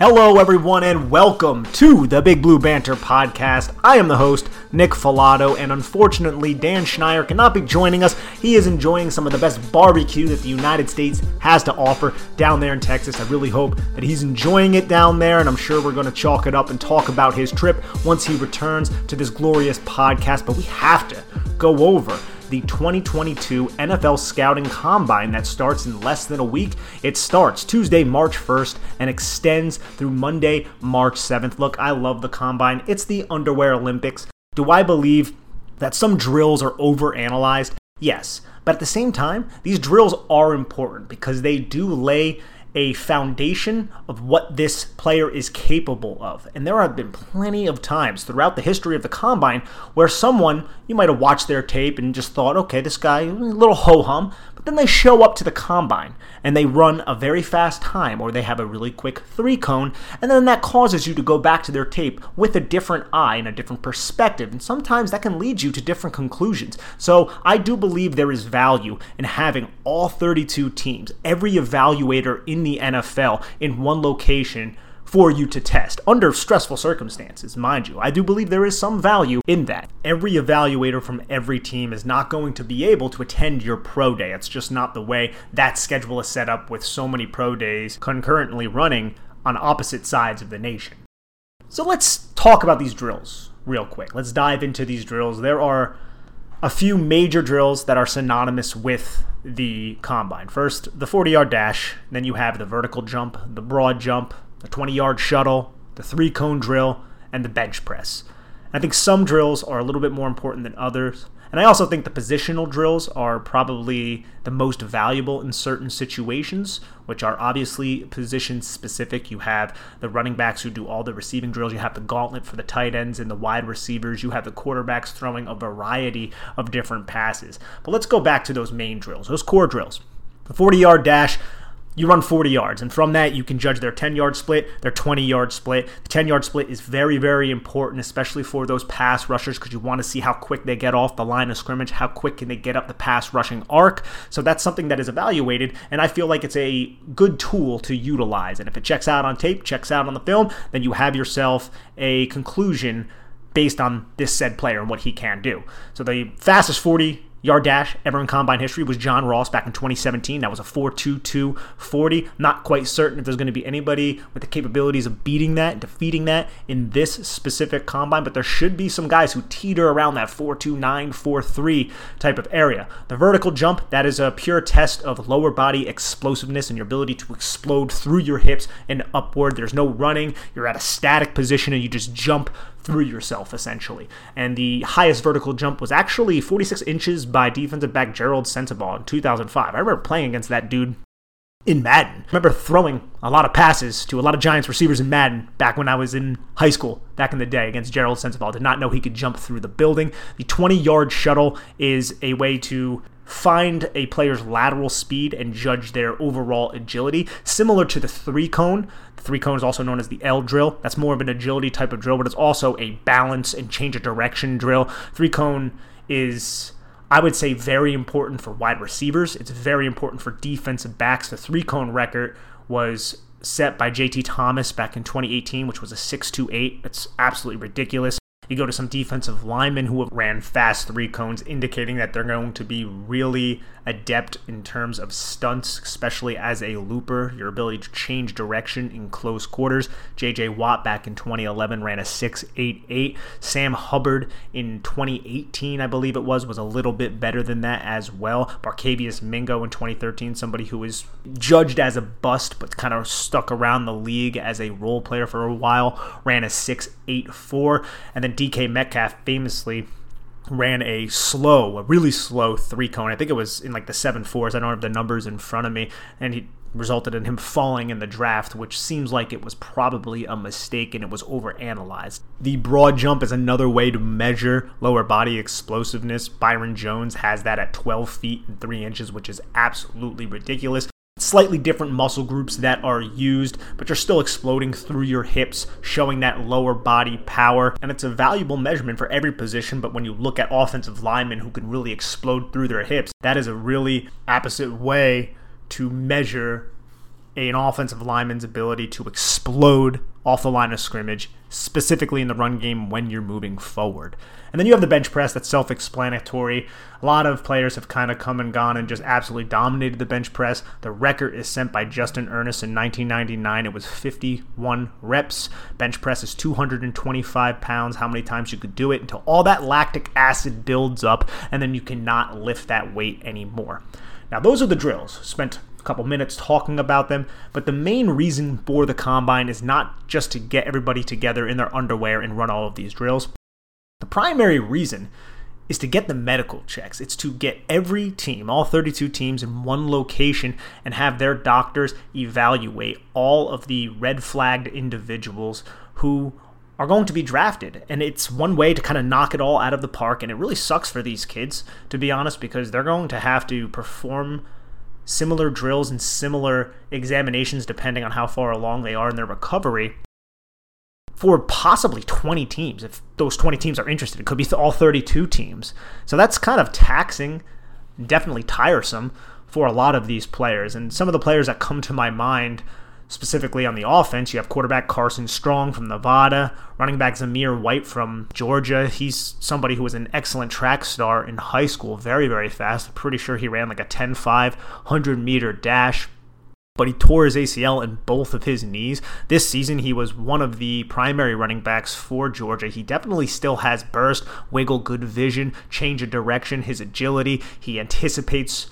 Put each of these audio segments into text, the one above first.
Hello, everyone, and welcome to the Big Blue Banter podcast. I am the host, Nick Falato, and unfortunately, Dan Schneier cannot be joining us. He is enjoying some of the best barbecue that the United States has to offer down there in Texas. I really hope that he's enjoying it down there, and I'm sure we're going to chalk it up and talk about his trip once he returns to this glorious podcast. But we have to go over the 2022 NFL Scouting Combine that starts in less than a week. It starts Tuesday, March 1st and extends through Monday, March 7th. Look, I love the Combine. It's the underwear Olympics. Do I believe that some drills are overanalyzed? Yes. But at the same time, these drills are important because they do lay a foundation of what this player is capable of. And there have been plenty of times throughout the history of the combine where someone, you might have watched their tape and just thought, okay, this guy, a little ho hum, then they show up to the combine and they run a very fast time or they have a really quick three cone, and then that causes you to go back to their tape with a different eye and a different perspective. And sometimes that can lead you to different conclusions. So I do believe there is value in having all 32 teams, every evaluator in the NFL in one location for you to test under stressful circumstances, mind you. I do believe there is some value in that. Every evaluator from every team is not going to be able to attend your pro day. It's just not the way that schedule is set up with so many pro days concurrently running on opposite sides of the nation. So let's talk about these drills real quick. Let's dive into these drills. There are a few major drills that are synonymous with the combine. First, the 40 yard dash, then you have the vertical jump, the broad jump, the 20 yard shuttle, the three cone drill, and the bench press. I think some drills are a little bit more important than others. And I also think the positional drills are probably the most valuable in certain situations, which are obviously position specific. You have the running backs who do all the receiving drills, you have the gauntlet for the tight ends and the wide receivers, you have the quarterbacks throwing a variety of different passes. But let's go back to those main drills, those core drills. The 40 yard dash, you run 40 yards, and from that, you can judge their 10 yard split, their 20 yard split. The 10 yard split is very, very important, especially for those pass rushers, because you want to see how quick they get off the line of scrimmage, how quick can they get up the pass rushing arc. So that's something that is evaluated, and I feel like it's a good tool to utilize. And if it checks out on tape, checks out on the film, then you have yourself a conclusion based on this said player and what he can do. So the fastest 40 yard dash ever in combine history was John Ross back in 2017. That was a 4.22 40. Not quite certain if there's going to be anybody with the capabilities of beating that, defeating that in this specific combine, but there should be some guys who teeter around that 4.29, 4.3 type of area. The vertical jump, that is a pure test of lower body explosiveness and your ability to explode through your hips and upward. There's no running, you're at a static position and you just jump through yourself essentially. And the highest vertical jump was actually 46 inches by defensive back Gerald Sensabaugh in 2005. I remember playing against that dude in Madden. I remember throwing a lot of passes to a lot of Giants receivers in Madden back when I was in high school, back in the day against Gerald Sensabaugh. Did not know he could jump through the building. The 20 yard shuttle is a way to find a player's lateral speed and judge their overall agility, similar to the three cone. Three cone is also known as the L drill. That's more of an agility type of drill, but it's also a balance and change of direction drill. Three cone is I would say very important for wide receivers. It's very important for defensive backs. The three cone record was set by JT Thomas back in 2018, which was a 6.28. It's absolutely ridiculous. You go to some defensive linemen who have ran fast three cones, indicating that they're going to be really adept in terms of stunts, especially as a looper, your ability to change direction in close quarters. JJ Watt back in 2011 ran a 6.88. Sam Hubbard in 2018, I believe it was, was a little bit better than that as well. Barkevious Mingo in 2013, somebody who was judged as a bust but kind of stuck around the league as a role player for a while, ran a 6.84. And then DK Metcalf famously ran a slow, a really slow three cone. I think it was in like the seven fours. I don't have the numbers in front of me, and he resulted in him falling in the draft, which seems like it was probably a mistake and it was overanalyzed. The broad jump is another way to measure lower body explosiveness. Byron Jones has that at 12 feet and 3 inches, which is absolutely ridiculous slightly different muscle groups that are used, but you're still exploding through your hips, showing that lower body power. And it's a valuable measurement for every position, but when you look at offensive linemen who can really explode through their hips, that is a really opposite way to measure an offensive lineman's ability to explode off the line of scrimmage, specifically in the run game when you're moving forward. And then you have the bench press that's self explanatory. A lot of players have kind of come and gone and just absolutely dominated the bench press. The record is sent by Justin Ernest in 1999. It was 51 reps. Bench press is 225 pounds, how many times you could do it until all that lactic acid builds up, and then you cannot lift that weight anymore. Now, those are the drills. Spent couple minutes talking about them, but the main reason for the combine is not just to get everybody together in their underwear and run all of these drills. The primary reason is to get the medical checks. It's to get every team, all 32 teams, in one location and have their doctors evaluate all of the red flagged individuals who are going to be drafted. And it's one way to kind of knock it all out of the park. And it really sucks for these kids, to be honest, because they're going to have to perform similar drills and similar examinations depending on how far along they are in their recovery for possibly 20 teams. If those 20 teams are interested, it could be all 32 teams. So that's kind of taxing, definitely tiresome for a lot of these players. And some of the players that come to my mind specifically on the offense, you have quarterback Carson Strong from Nevada, running back Zamir White from Georgia. He's somebody who was an excellent track star in high school, very, very fast. I'm pretty sure he ran like a 10 5 100 meter dash but he tore his ACL in both of his knees. This season, he was one of the primary running backs for Georgia. He definitely still has burst, wiggle, good vision, change of direction, his agility. He anticipates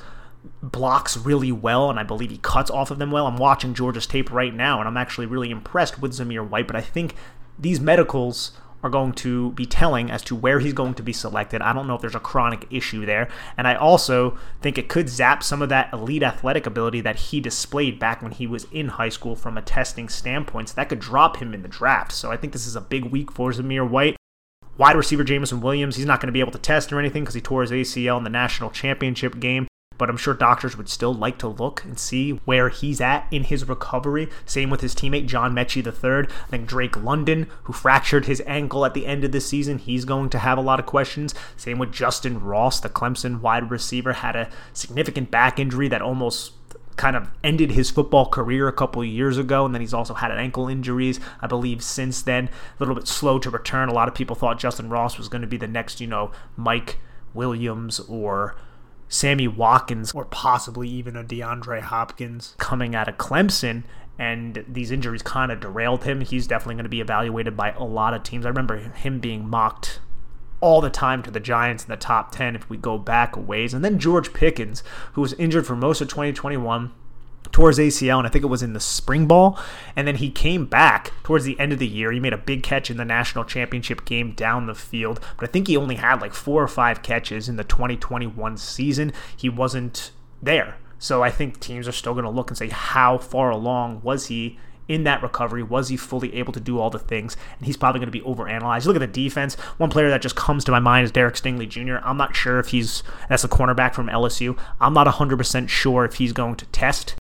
blocks really well, and I believe he cuts off of them well. I'm watching Georgia's tape right now, and I'm actually really impressed with Zamir White, but I think these medicals are going to be telling as to where he's going to be selected. I don't know if there's a chronic issue there. And I also think it could zap some of that elite athletic ability that he displayed back when he was in high school from a testing standpoint. So that could drop him in the draft. So I think this is a big week for Zamir White. Wide receiver Jameson Williams, he's not going to be able to test or anything because he tore his ACL in the national championship game but I'm sure doctors would still like to look and see where he's at in his recovery. Same with his teammate John Metchie III. I think Drake London, who fractured his ankle at the end of the season, he's going to have a lot of questions. Same with Justin Ross, the Clemson wide receiver, had a significant back injury that almost kind of ended his football career a couple years ago, and then he's also had ankle injuries, I believe, since then. A little bit slow to return. A lot of people thought Justin Ross was going to be the next, you know, Mike Williams or Sammy Watkins or possibly even a DeAndre Hopkins coming out of Clemson. And these injuries kind of derailed him. He's definitely going to be evaluated by a lot of teams. I remember him being mocked all the time to the Giants in the top 10 if we go back a ways. And then George Pickens, who was injured for most of 2021, towards ACL, and I think it was in the spring ball. And then he came back towards the end of the year. He made a big catch in the national championship game down the field, but I think he only had like four or five catches in the 2021 season. He wasn't there So I think teams are still going to look and say, how far along was he in that recovery? Was he fully able to do all the things? And he's probably going to be overanalyzed. Look at the defense. One player that just comes to my mind is Derek Stingley Jr. I'm not sure if he's that's a cornerback from LSU. I'm not 100% sure if he's going to test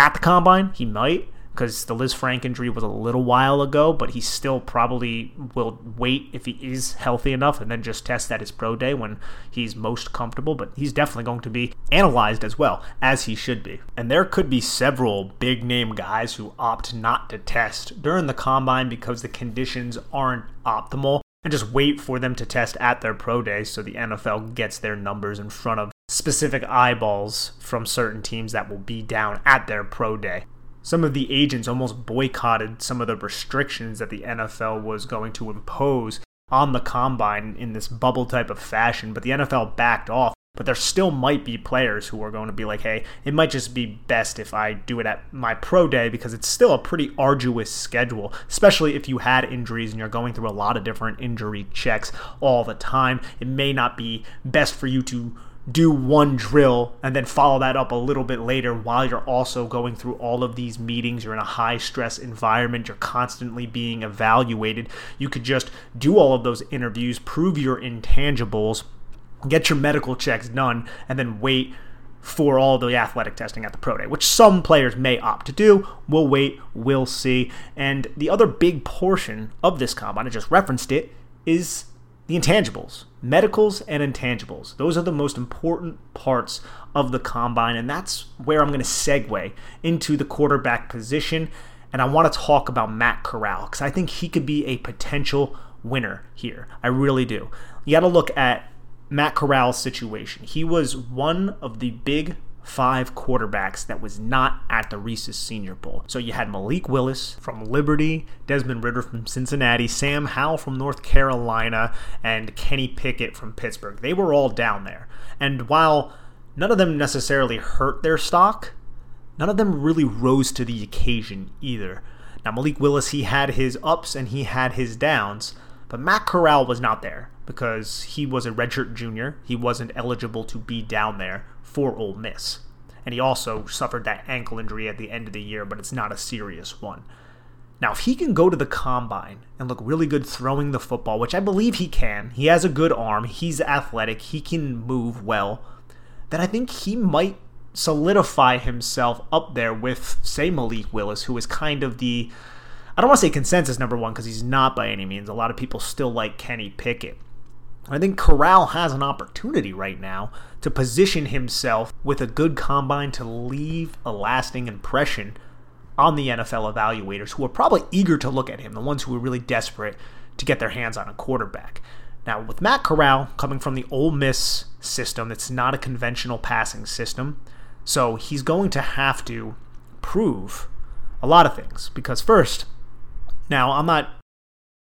at the combine. He might because the Lisfranc injury was a little while ago, but he still probably will wait if he is healthy enough and then just test at his pro day when he's most comfortable. But he's definitely going to be analyzed as well, as he should be. And there could be several big name guys who opt not to test during the combine because the conditions aren't optimal and just wait for them to test at their pro day so the NFL gets their numbers in front of specific eyeballs from certain teams that will be down at their pro day some of the agents almost boycotted some of the restrictions that the NFL was going to impose on the combine in this bubble type of fashion, but the NFL backed off. But there still might be players who are going to be like, hey, it might just be best if I do it at my pro day because it's still a pretty arduous schedule, especially if you had injuries and you're going through a lot of different injury checks all the time. It may not be best for you to do one drill and then follow that up a little bit later while you're also going through all of these meetings. You're in a high stress environment, you're constantly being evaluated. You could just do all of those interviews, prove your intangibles, get your medical checks done, and then wait for all the athletic testing at the pro day, which some players may opt to do. We'll wait, we'll see. And the other big portion of this combine, I just referenced it, is the intangibles, medicals and intangibles. Those are the most important parts of the combine, and that's where I'm going to segue into the quarterback position. And I want to talk about Matt Corral because I think he could be a potential winner here. I really do. You got to look at Matt Corral's situation. He was one of the big five quarterbacks that was not at the Reese's Senior Bowl. So you had Malik Willis from Liberty, Desmond Ridder from Cincinnati, Sam Howell from North Carolina, and Kenny Pickett from Pittsburgh. They were all down there. And while none of them necessarily hurt their stock, none of them really rose to the occasion either. Now, Malik Willis, he had his ups and he had his downs, but Matt Corral was not there because he was a redshirt junior. He wasn't eligible to be down there for Ole Miss. And he also suffered that ankle injury at the end of the year, but it's not a serious one. Now, if he can go to the combine and look really good throwing the football, which I believe he can, he has a good arm, he's athletic, he can move well, then I think he might solidify himself up there with, say, Malik Willis, who is kind of the, I don't want to say consensus number one because he's not by any means. A lot of people still like Kenny Pickett. I think Corral has an opportunity right now to position himself with a good combine to leave a lasting impression on the NFL evaluators who are probably eager to look at him, the ones who are really desperate to get their hands on a quarterback. Now, with Matt Corral coming from the Ole Miss system, it's not a conventional passing system, so he's going to have to prove a lot of things. Because, first, now I'm not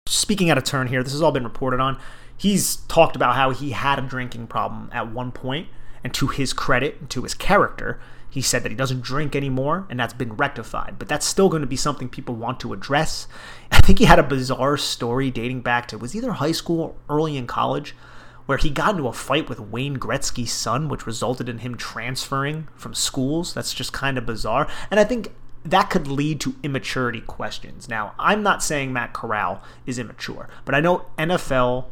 speaking out of turn here, this has all been reported on he's talked about how he had a drinking problem at one point, and to his credit, to his character, he said that he doesn't drink anymore, and that's been rectified. But that's still going to be something people want to address. I think he had a bizarre story dating back to was either high school or early in college, where he got into a fight with Wayne Gretzky's son, which resulted in him transferring from schools. That's just kind of bizarre, and I think that could lead to immaturity questions. Now, I'm not saying Matt Corral is immature, but I know NFL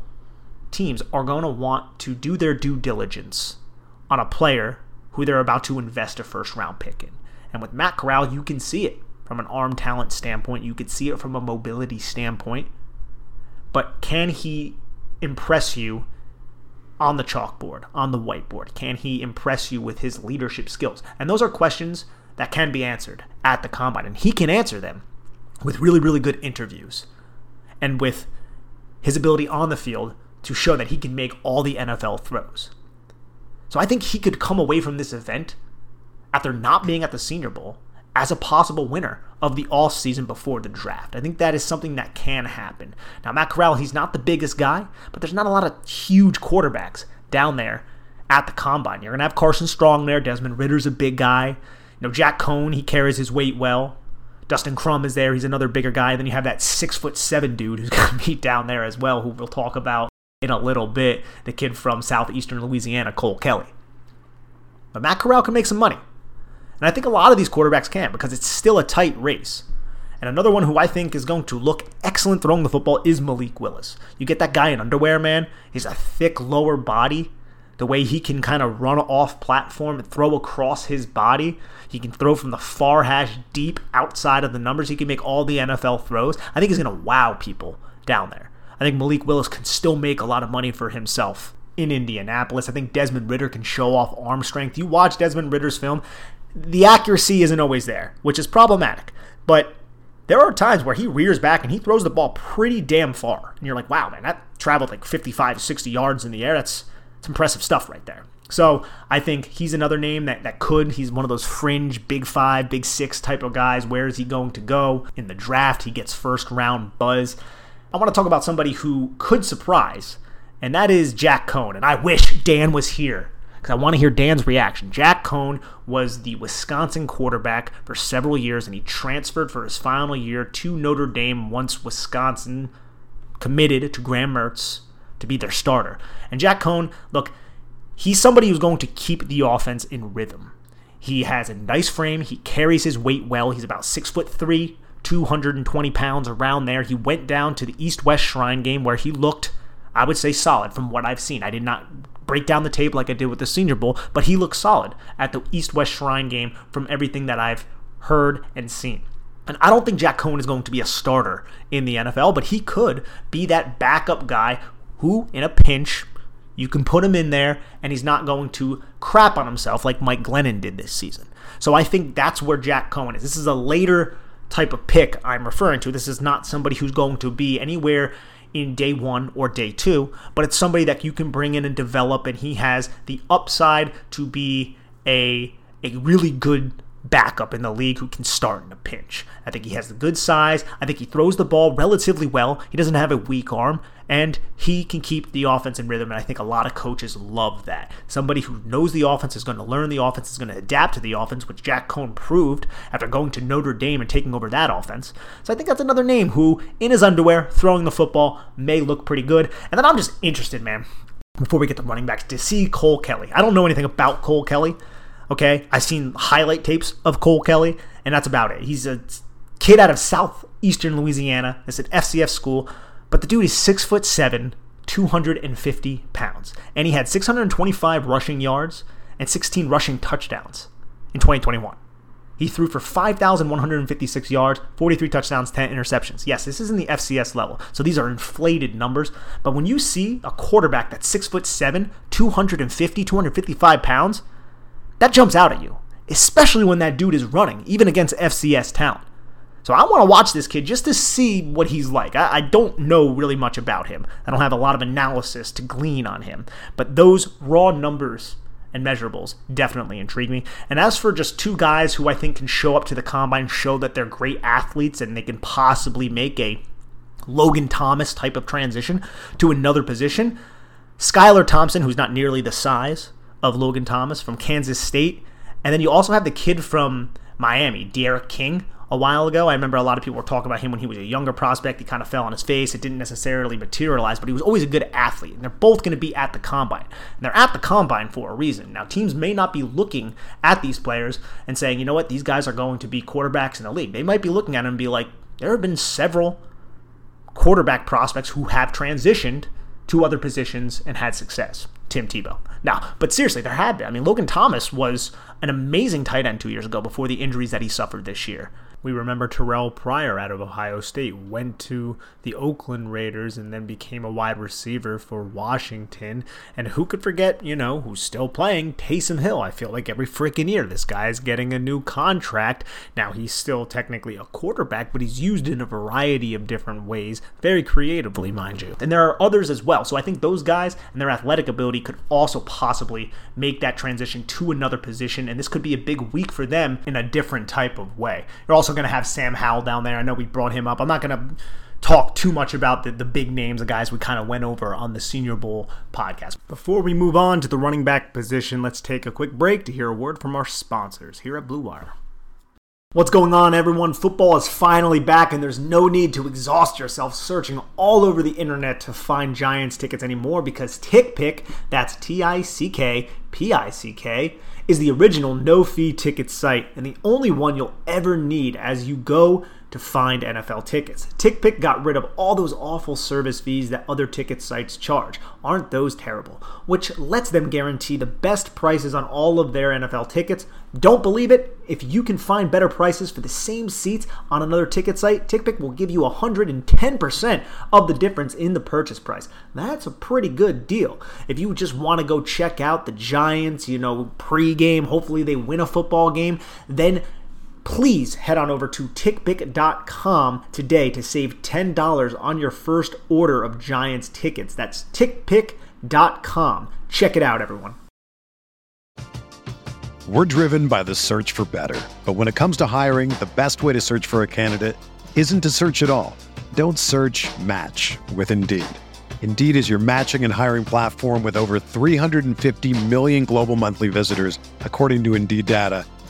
teams are going to want to do their due diligence on a player who they're about to invest a first round pick in. And with Matt Corral, you can see it from an arm talent standpoint, you could see it from a mobility standpoint. But can he impress you on the chalkboard, on the whiteboard? Can he impress you with his leadership skills? And those are questions that can be answered at the combine. And he can answer them with really, really good interviews and with his ability on the field to show that he can make all the NFL throws. So I think he could come away from this event after not being at the Senior Bowl as a possible winner of the all season before the draft. I think that is something that can happen. Now, Matt Corral, he's not the biggest guy, but there's not a lot of huge quarterbacks down there at the combine. You're going to have Carson Strong there. Desmond Ridder's a big guy. You know, Jack Coan, he carries his weight well. Dustin Crum is there. He's another bigger guy. Then you have that six foot seven dude who's going to be down there as well, who we'll talk about in a little bit, the kid from southeastern Louisiana, Cole Kelley. But Matt Corral can make some money. And I think a lot of these quarterbacks can because it's still a tight race. And another one who I think is going to look excellent throwing the football is Malik Willis. You get that guy in underwear, man. He's a thick lower body. The way he can kind of run off platform and throw across his body. He can throw from the far hash deep outside of the numbers. He can make all the NFL throws. I think he's going to wow people down there. I think Malik Willis can still make a lot of money for himself in Indianapolis. I think Desmond Ridder can show off arm strength. You watch Desmond Ridder's film, the accuracy isn't always there, which is problematic. But there are times where he rears back and he throws the ball pretty damn far. And you're like, wow, man, that traveled like 55, 60 yards in the air. That's, that's impressive stuff right there. So I think he's another name that, that could. He's one of those fringe big five, big six type of guys. Where is he going to go in the draft? He gets first round buzz. I want to talk about somebody who could surprise, and that is Jack Coan. And I wish Dan was here because I want to hear Dan's reaction. Jack Coan was the Wisconsin quarterback for several years, and he transferred for his final year to Notre Dame once Wisconsin committed to Graham Mertz to be their starter. And Jack Coan, look, he's somebody who's going to keep the offense in rhythm. He has a nice frame. He carries his weight well. He's about six foot three, 220 pounds around there. He went down to the East West Shrine game where he looked, I would say, solid from what I've seen. I did not break down the tape like I did with the Senior Bowl, but he looked solid at the East West Shrine game from everything that I've heard and seen. And I don't think Jack Coan is going to be a starter in the NFL, but he could be that backup guy who, in a pinch, you can put him in there and he's not going to crap on himself like Mike Glennon did this season. So I think that's where Jack Coan is. This is a later type of pick I'm referring to. This is not somebody who's going to be anywhere in day one or day two, but it's somebody that you can bring in and develop, and he has the upside to be a a really good backup in the league who can start in a pinch. I think he has the good size. I think he throws the ball relatively well. He doesn't have a weak arm, and he can keep the offense in rhythm. And I think a lot of coaches love that. Somebody who knows the offense is going to learn the offense, is going to adapt to the offense, which Jack Coan proved after going to Notre Dame and taking over that offense. So I think that's another name who, in his underwear, throwing the football, may look pretty good. And then I'm just interested, man, before we get to running backs, to see Cole Kelley. I don't know anything about Cole Kelley. Okay, I've seen highlight tapes of Cole Kelley, and that's about it. He's a kid out of southeastern Louisiana. It's an FCS school, but the dude is six foot seven, 250 pounds, and he had 625 rushing yards and 16 rushing touchdowns in 2021. He threw for 5,156 yards, 43 touchdowns, 10 interceptions. Yes, this is in the FCS level, so these are inflated numbers. But when you see a quarterback that's six foot seven, 250, 255 pounds, that jumps out at you, especially when that dude is running, even against FCS talent. So I want to watch this kid just to see what he's like. I, I, don't know really much about him. I don't have a lot of analysis to glean on him. But those raw numbers and measurables definitely intrigue me. And as for just two guys who I think can show up to the combine, show that they're great athletes and they can possibly make a Logan Thomas type of transition to another position, Skylar Thompson, who's not nearly the size of Logan Thomas from Kansas State. And then you also have the kid from Miami, D'Eriq King, a while ago. I remember a lot of people were talking about him when he was a younger prospect. He kind of fell on his face. It didn't necessarily materialize, but he was always a good athlete. And they're both going to be at the combine. And they're at the combine for a reason. Now, teams may not be looking at these players and saying, you know what, these guys are going to be quarterbacks in the league. They might be looking at them and be like, there have been several quarterback prospects who have transitioned to other positions and had success. Tim Tebow. Now, but seriously, there had been. I mean, Logan Thomas was an amazing tight end two years ago before the injuries that he suffered this year. We remember Terrell Pryor out of Ohio State went to the Oakland Raiders and then became a wide receiver for Washington. And who could forget, you know, who's still playing, Taysom Hill. I feel like every freaking year this guy is getting a new contract. Now, he's still technically a quarterback, but he's used in a variety of different ways, very creatively, mind you. And there are others as well. So I think those guys and their athletic ability could also possibly make that transition to another position. And this could be a big week for them in a different type of way. You're also going to have Sam Howell down there. I know we brought him up. I'm not going to talk too much about the, the big names, the guys we kind of went over on the Senior Bowl podcast. Before we move on to the running back position, let's take a quick break to hear a word from our sponsors here at Blue Wire. What's going on, everyone? Football is finally back, and there's no need to exhaust yourself searching all over the internet to find Giants tickets anymore because TickPick, that's T I C K P I C K, is the original no fee ticket site and the only one you'll ever need as you go to find NFL tickets. TickPick got rid of all those awful service fees that other ticket sites charge. Aren't those terrible? Which lets them guarantee the best prices on all of their NFL tickets. Don't believe it? If you can find better prices for the same seats on another ticket site, TickPick will give you 110% of the difference in the purchase price. That's a pretty good deal. If you just want to go check out the Giants, you know, pregame, hopefully they win a football game, then please head on over to tickpick.com today to save $10 on your first order of Giants tickets. That's tickpick.com. Check it out, everyone. We're driven by the search for better. But when it comes to hiring, the best way to search for a candidate isn't to search at all. Don't search match with Indeed. Indeed is your matching and hiring platform with over 350 million global monthly visitors, according to Indeed data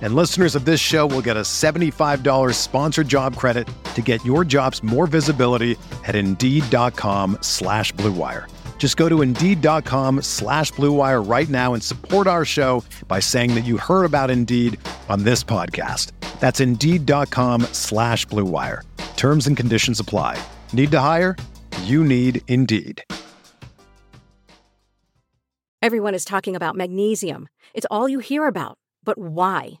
And listeners of this show will get a $75 sponsored job credit to get your jobs more visibility at Indeed.com slash BlueWire. Just go to Indeed.com slash BlueWire right now and support our show by saying that you heard about Indeed on this podcast. That's Indeed.com slash BlueWire. Terms and conditions apply. Need to hire? You need Indeed. Everyone is talking about magnesium. It's all you hear about. But why?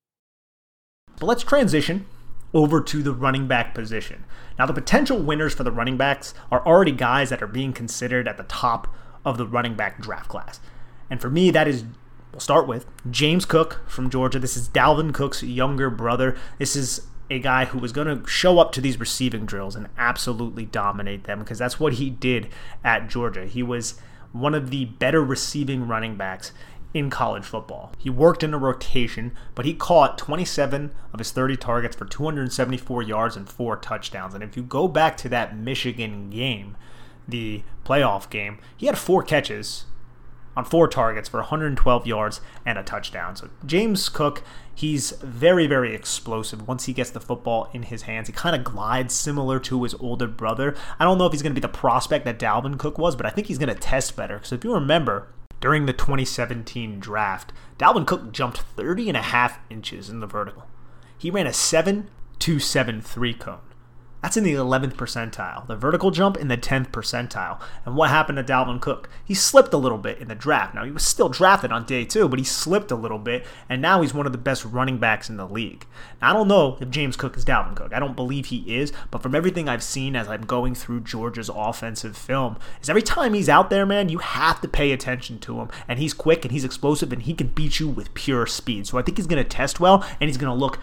But let's transition over to the running back position. Now, the potential winners for the running backs are already guys that are being considered at the top of the running back draft class. And for me, that is, we'll start with James Cook from Georgia. This is Dalvin Cook's younger brother. This is a guy who was going to show up to these receiving drills and absolutely dominate them because that's what he did at Georgia. He was one of the better receiving running backs in college football. He worked in a rotation, but he caught 27 of his 30 targets for 274 yards and four touchdowns. And if you go back to that Michigan game, the playoff game, he had four catches on four targets for 112 yards and a touchdown. So James Cook, he's very, very explosive once he gets the football in his hands. He kind of glides similar to his older brother. I don't know if he's going to be the prospect that Dalvin Cook was, but I think he's going to test better. Because if you remember, during the 2017 draft, Dalvin Cook jumped 30 and a half inches in the vertical. He ran a 7.273 cone. That's in the 11th percentile. The vertical jump in the 10th percentile. And what happened to Dalvin Cook? He slipped a little bit in the draft. Now, he was still drafted on day two, but he slipped a little bit, and now he's one of the best running backs in the league. Now, I don't know if James Cook is Dalvin Cook. I don't believe he is, but from everything I've seen as I'm going through Georgia's offensive film, is every time he's out there, man, you have to pay attention to him. And he's quick and he's explosive and he can beat you with pure speed. So I think he's going to test well and he's going to look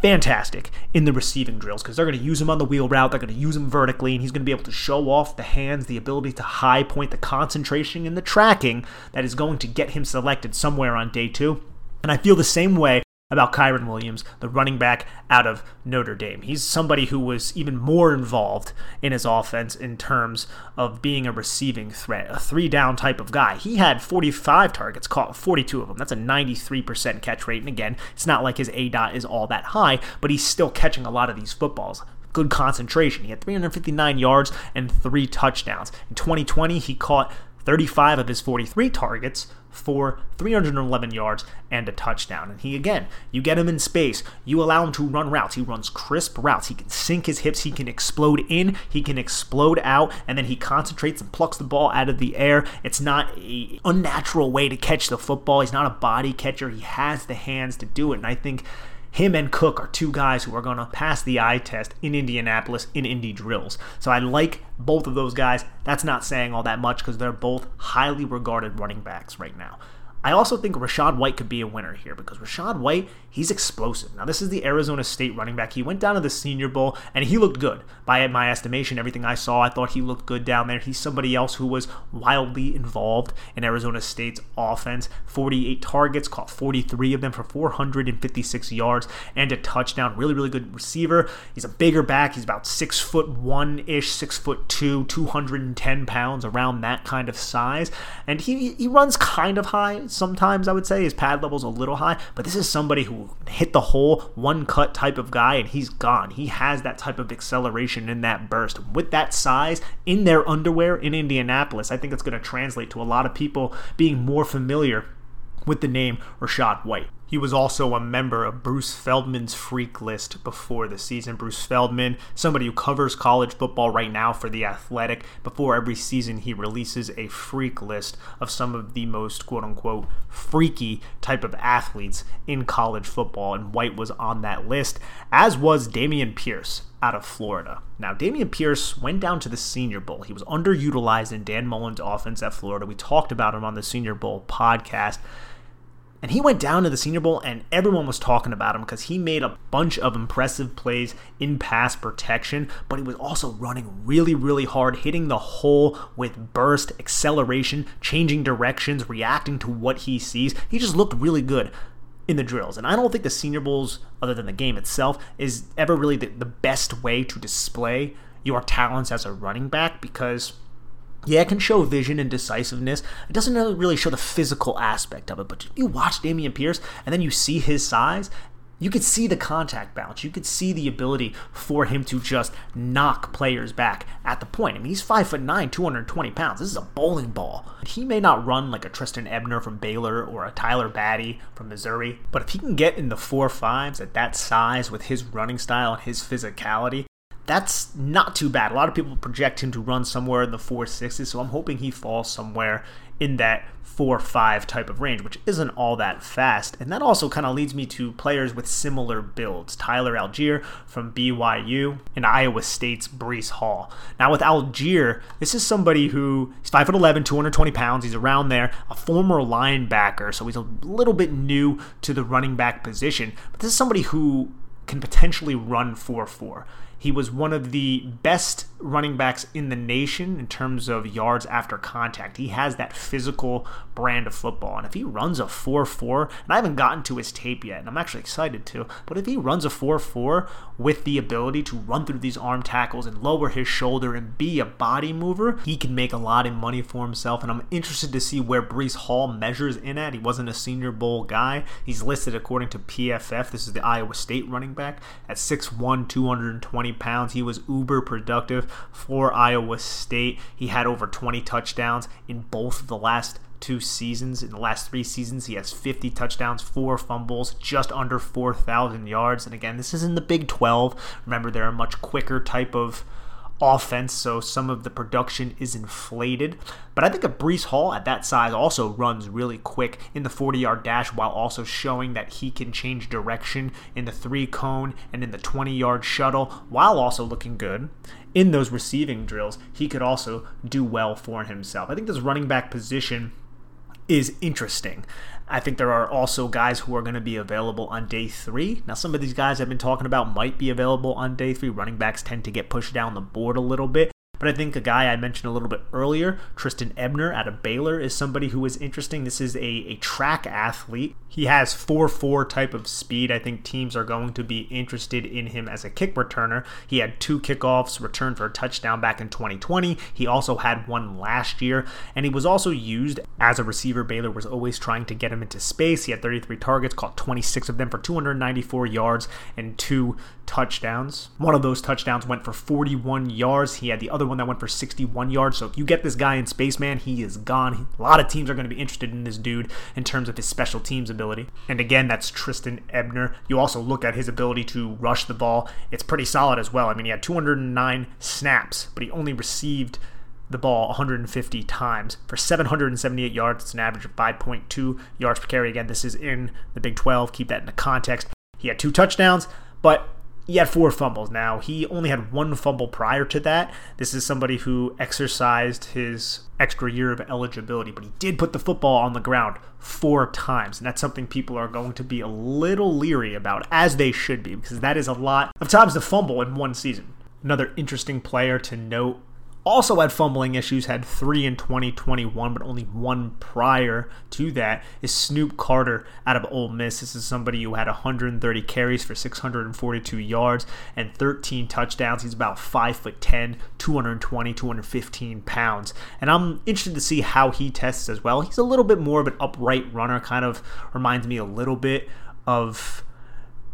fantastic in the receiving drills because they're going to use him on the wheel route. They're going to use him vertically, and he's going to be able to show off the hands, the ability to high point, the concentration, and the tracking that is going to get him selected somewhere on day two. And I feel the same way about Kyren Williams, the running back out of Notre Dame. He's somebody who was even more involved in his offense in terms of being a receiving threat, a three down type of guy. He had 45 targets, caught 42 of them. That's a 93% catch rate. And again, it's not like his A dot is all that high, but he's still catching a lot of these footballs good concentration. He had 359 yards and three touchdowns. In 2020, he caught 35 of his 43 targets for 311 yards and a touchdown. And he, again, you get him in space, you allow him to run routes. He runs crisp routes. He can sink his hips, he can explode in, he can explode out, and then he concentrates and plucks the ball out of the air. It's not a unnatural way to catch the football. He's not a body catcher. He has the hands to do it. And I think him and Cook are two guys who are going to pass the eye test in Indianapolis in Indy drills. So I like both of those guys. That's not saying all that much because they're both highly regarded running backs right now. I also think Rachaad White could be a winner here because Rachaad White, he's explosive. Now, this is the Arizona State running back. He went down to the Senior Bowl and he looked good. By my estimation, everything I saw, I thought he looked good down there. He's somebody else who was wildly involved in Arizona State's offense. 48 targets, caught 43 of them for 456 yards and a touchdown. Really, really good receiver. He's a bigger back. He's about six foot one ish, six foot two, 210 pounds, around that kind of size. And he, he runs kind of high sometimes, I would say. His pad level's a little high, but this is somebody who hit the hole, one cut type of guy, and he's gone. He has that type of acceleration in that burst. With that size, in their underwear in Indianapolis, I think it's going to translate to a lot of people being more familiar with the name Rachaad White. He was also a member of Bruce Feldman's freak list before the season. Bruce Feldman, somebody who covers college football right now for The Athletic, before every season he releases a freak list of some of the most quote unquote freaky type of athletes in college football, and White was on that list, as was Dameon Pierce out of Florida. Now, Dameon Pierce went down to the Senior Bowl. He was underutilized in Dan Mullen's offense at Florida. We talked about him on the Senior Bowl podcast. And he went down to the Senior Bowl, and everyone was talking about him because he made a bunch of impressive plays in pass protection, but he was also running really, really hard, hitting the hole with burst, acceleration, changing directions, reacting to what he sees. He just looked really good in the drills. And I don't think the Senior Bowls, other than the game itself, is ever really the, the best way to display your talents as a running back because yeah, it can show vision and decisiveness. It doesn't really show the physical aspect of it, but you watch Dameon Pierce and then you see his size, you could see the contact bounce. You could see the ability for him to just knock players back at the point. I mean, he's five foot nine, 220 pounds. This is a bowling ball. He may not run like a Trestan Ebner from Baylor or a Tyler Badie from Missouri, but if he can get in the four fives at that size with his running style and his physicality, that's not too bad. A lot of people project him to run somewhere in the four sixes, so I'm hoping he falls somewhere in that four five type of range, which isn't all that fast. And that also kind of leads me to players with similar builds. Tyler Allgeier from BYU and Iowa State's Breece Hall. Now with Algier, this is somebody who he's 5'11, 220 pounds. He's around there, a former linebacker, so he's a little bit new to the running back position. But this is somebody who can potentially run 4 4. He was one of the best running backs in the nation in terms of yards after contact. He has that physical brand of football. And if he runs a 4 4, and I haven't gotten to his tape yet, and I'm actually excited to, but if he runs a 4 4 with the ability to run through these arm tackles and lower his shoulder and be a body mover, he can make a lot of money for himself. And I'm interested to see where Breece Hall measures in at. He wasn't a Senior Bowl guy. He's listed according to PFF. This is the Iowa State running back at 6'1, 220 pounds. He was uber productive for Iowa State. He had over 20 touchdowns in both of the last two seasons. In the last three seasons, he has 50 touchdowns, four fumbles, just under 4,000 yards. And again, this is in the Big 12. Remember, they're a much quicker type of offense, so some of the production is inflated. But I think a Breece Hall at that size also runs really quick in the 40 yard dash while also showing that he can change direction in the three cone and in the 20 yard shuttle while also looking good. In those receiving drills, he could also do well for himself. I think this running back position is interesting. I think there are also guys who are going to be available on day three. Now, some of these guys I've been talking about might be available on day three. Running backs tend to get pushed down the board a little bit. But I think a guy I mentioned a little bit earlier, Trestan Ebner out of Baylor, is somebody who is interesting. This is a, a track athlete. He has 4 4 type of speed. I think teams are going to be interested in him as a kick returner. He had two kickoffs, returned for a touchdown back in 2020. He also had one last year, and he was also used as a receiver. Baylor was always trying to get him into space. He had 33 targets, caught 26 of them for 294 yards and two touchdowns. One of those touchdowns went for 41 yards. He had the other one that went for 61 yards. So if you get this guy in space, man, he is gone. A lot of teams are going to be interested in this dude in terms of his special teams ability. And again, that's Trestan Ebner. You also look at his ability to rush the ball. It's pretty solid as well. I mean, he had 209 snaps, but he only received the ball 150 times for 778 yards. It's an average of 5.2 yards per carry. Again, this is in the Big 12. Keep that in the context. He had two touchdowns, but he had four fumbles. Now, he only had one fumble prior to that. This is somebody who exercised his extra year of eligibility, but he did put the football on the ground four times. And that's something people are going to be a little leery about, as they should be, because that is a lot of times to fumble in one season. Another interesting player to note also had fumbling issues, had three in 2021, but only one prior to that, is Snoop Conner out of Ole Miss. This is somebody who had 130 carries for 642 yards and 13 touchdowns. He's about 5'10, 220, 215 pounds. And I'm interested to see how he tests as well. He's a little bit more of an upright runner, kind of reminds me a little bit of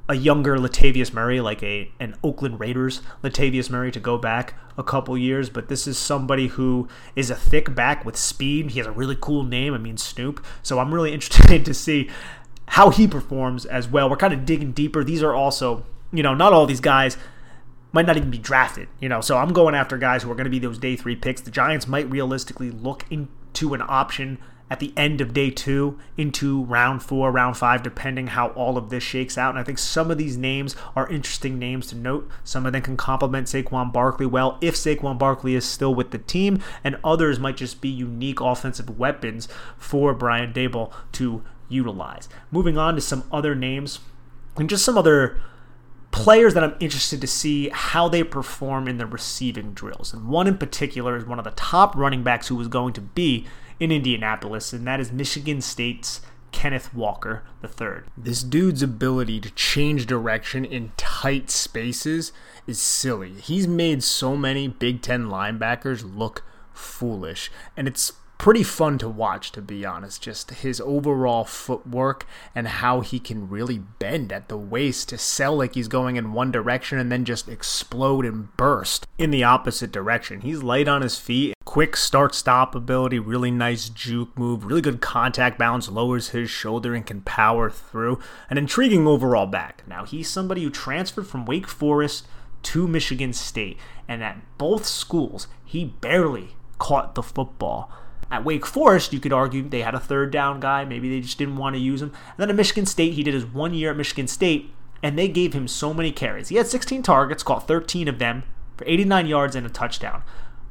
a younger Latavius Murray, like a an Oakland Raiders Latavius Murray, to go back a couple years. But this is somebody who is a thick back with speed. He has a really cool name. I mean Snoop. So I'm really interested to see how he performs as well. We're kind of digging deeper. These are also, you know, not all these guys might not even be drafted. You know, so I'm going after guys who are going to be those day three picks. The Giants might realistically look into an option at the end of day two into round four, round five, depending how all of this shakes out. And I think some of these names are interesting names to note. Some of them can complement Saquon Barkley well if Saquon Barkley is still with the team, and others might just be unique offensive weapons for Brian Daboll to utilize. Moving on to some other names and just some other players that I'm interested to see how they perform in the receiving drills. And one in particular is one of the top running backs who is going to be in Indianapolis, and that is Michigan State's Kenneth Walker III. This dude's ability to change direction in tight spaces is silly. He's made so many Big Ten linebackers look foolish, and it's pretty fun to watch, to be honest. Just his overall footwork and how he can really bend at the waist to sell like he's going in one direction and then just explode and burst in the opposite direction. He's light on his feet, quick start stop ability, really nice juke move, really good contact balance, lowers his shoulder and can power through. An intriguing overall back. Now, he's somebody who transferred from Wake Forest to Michigan State, and at both schools, he barely caught the football. At Wake Forest, you could argue they had a third down guy. Maybe they just didn't want to use him. And then at Michigan State, he did his one year at Michigan State, and they gave him so many carries. He had 16 targets, caught 13 of them for 89 yards and a touchdown.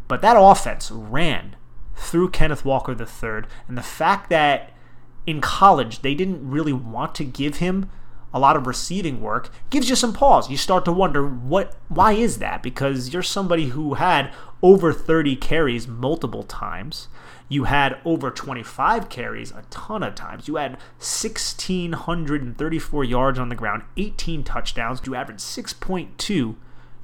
But that offense ran through Kenneth Walker III. And the fact that in college they didn't really want to give him a lot of receiving work gives you some pause. You start to wonder what why is that? Because you're somebody who had over 30 carries multiple times. You had over 25 carries a ton of times. You had 1,634 yards on the ground, 18 touchdowns. You averaged 6.2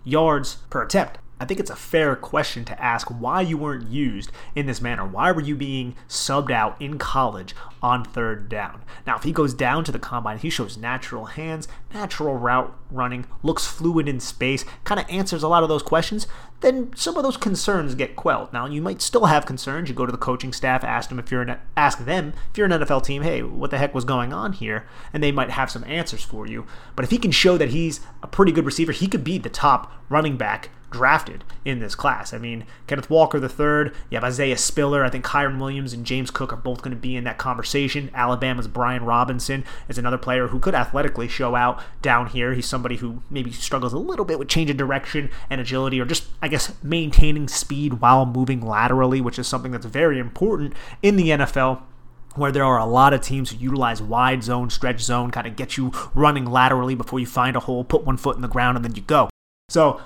yards per attempt. I think it's a fair question to ask why you weren't used in this manner. Why were you being subbed out in college on third down? Now, if he goes down to the combine, he shows natural hands, natural route running, looks fluid in space, kind of answers a lot of those questions, then some of those concerns get quelled. Now, you might still have concerns. You go to the coaching staff, ask them if you're an, ask them if you're an NFL team, hey, what the heck was going on here? And they might have some answers for you. But if he can show that he's a pretty good receiver, he could be the top running back drafted in this class. I mean, Kenneth Walker III, you have Isaiah Spiller. I think Kyren Williams and James Cook are both going to be in that conversation. Alabama's Brian Robinson is another player who could athletically show out down here. He's somebody who maybe struggles a little bit with change of direction and agility, or just, I guess, maintaining speed while moving laterally, which is something that's very important in the NFL where there are a lot of teams who utilize wide zone, stretch zone, kind of get you running laterally before you find a hole, put one foot in the ground, and then you go. So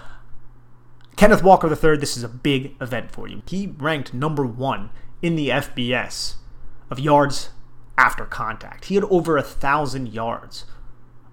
Kenneth Walker III, this is a big event for you. He ranked number one in the FBS of yards after contact. He had over a thousand yards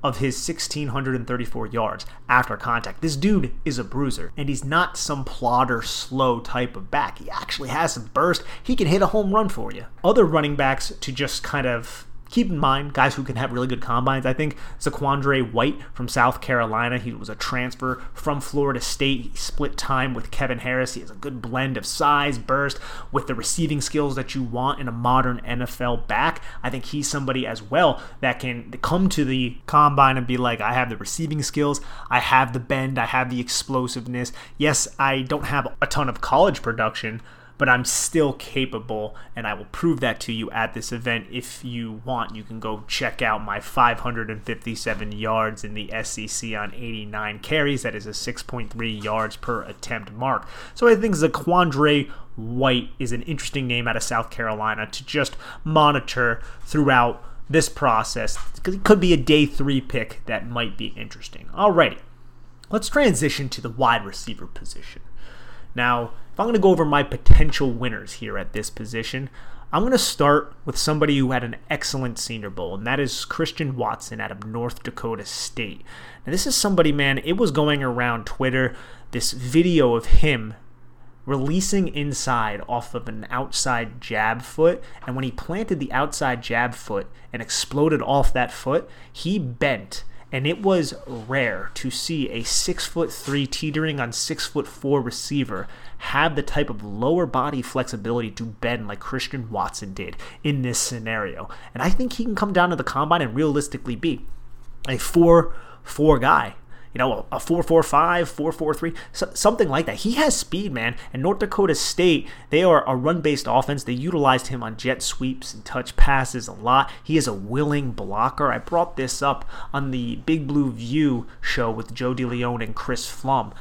of his 1634 yards after contact. This dude is a bruiser, and he's not some plodder, slow type of back. He actually has some burst. He can hit a home run for you. Other running backs to just kind of keep in mind guys who can have really good combines. I think Zaquandre White from South Carolina, he was a transfer from Florida State. He split time with Kevin Harris. He has a good blend of size, burst, with the receiving skills that you want in a modern NFL back. I think he's somebody as well that can come to the combine and be like, I have the receiving skills, I have the bend, I have the explosiveness. Yes, I don't have a ton of college production but I'm still capable, and I will prove that to you at this event. If you want, you can go check out my 557 yards in the SEC on 89 carries. That is a 6.3 yards per attempt mark. So I think Zaquandre White is an interesting name out of South Carolina to just monitor throughout this process because it could be a day three pick that might be interesting. Alrighty, let's transition to the wide receiver position. Now, if I'm going to go over my potential winners here at this position, I'm going to start with somebody who had an excellent Senior Bowl, and that is Christian Watson out of North Dakota State. Now, this is somebody, man, it was going around Twitter, this video of him releasing inside off of an outside jab foot. And when he planted the outside jab foot and exploded off that foot, he bent and it was rare to see a six foot three teetering on six foot four receiver have the type of lower body flexibility to bend like Christian Watson did in this scenario. And I think he can come down to the combine and realistically be a four four guy you know, a 4-4-5, 4-4-3, something like that. He has speed, man. And North Dakota State, they are a run-based offense. They utilized him on jet sweeps and touch passes a lot. He is a willing blocker. I brought this up on the Big Blue View show with Joe DeLeon and Chris Pflum.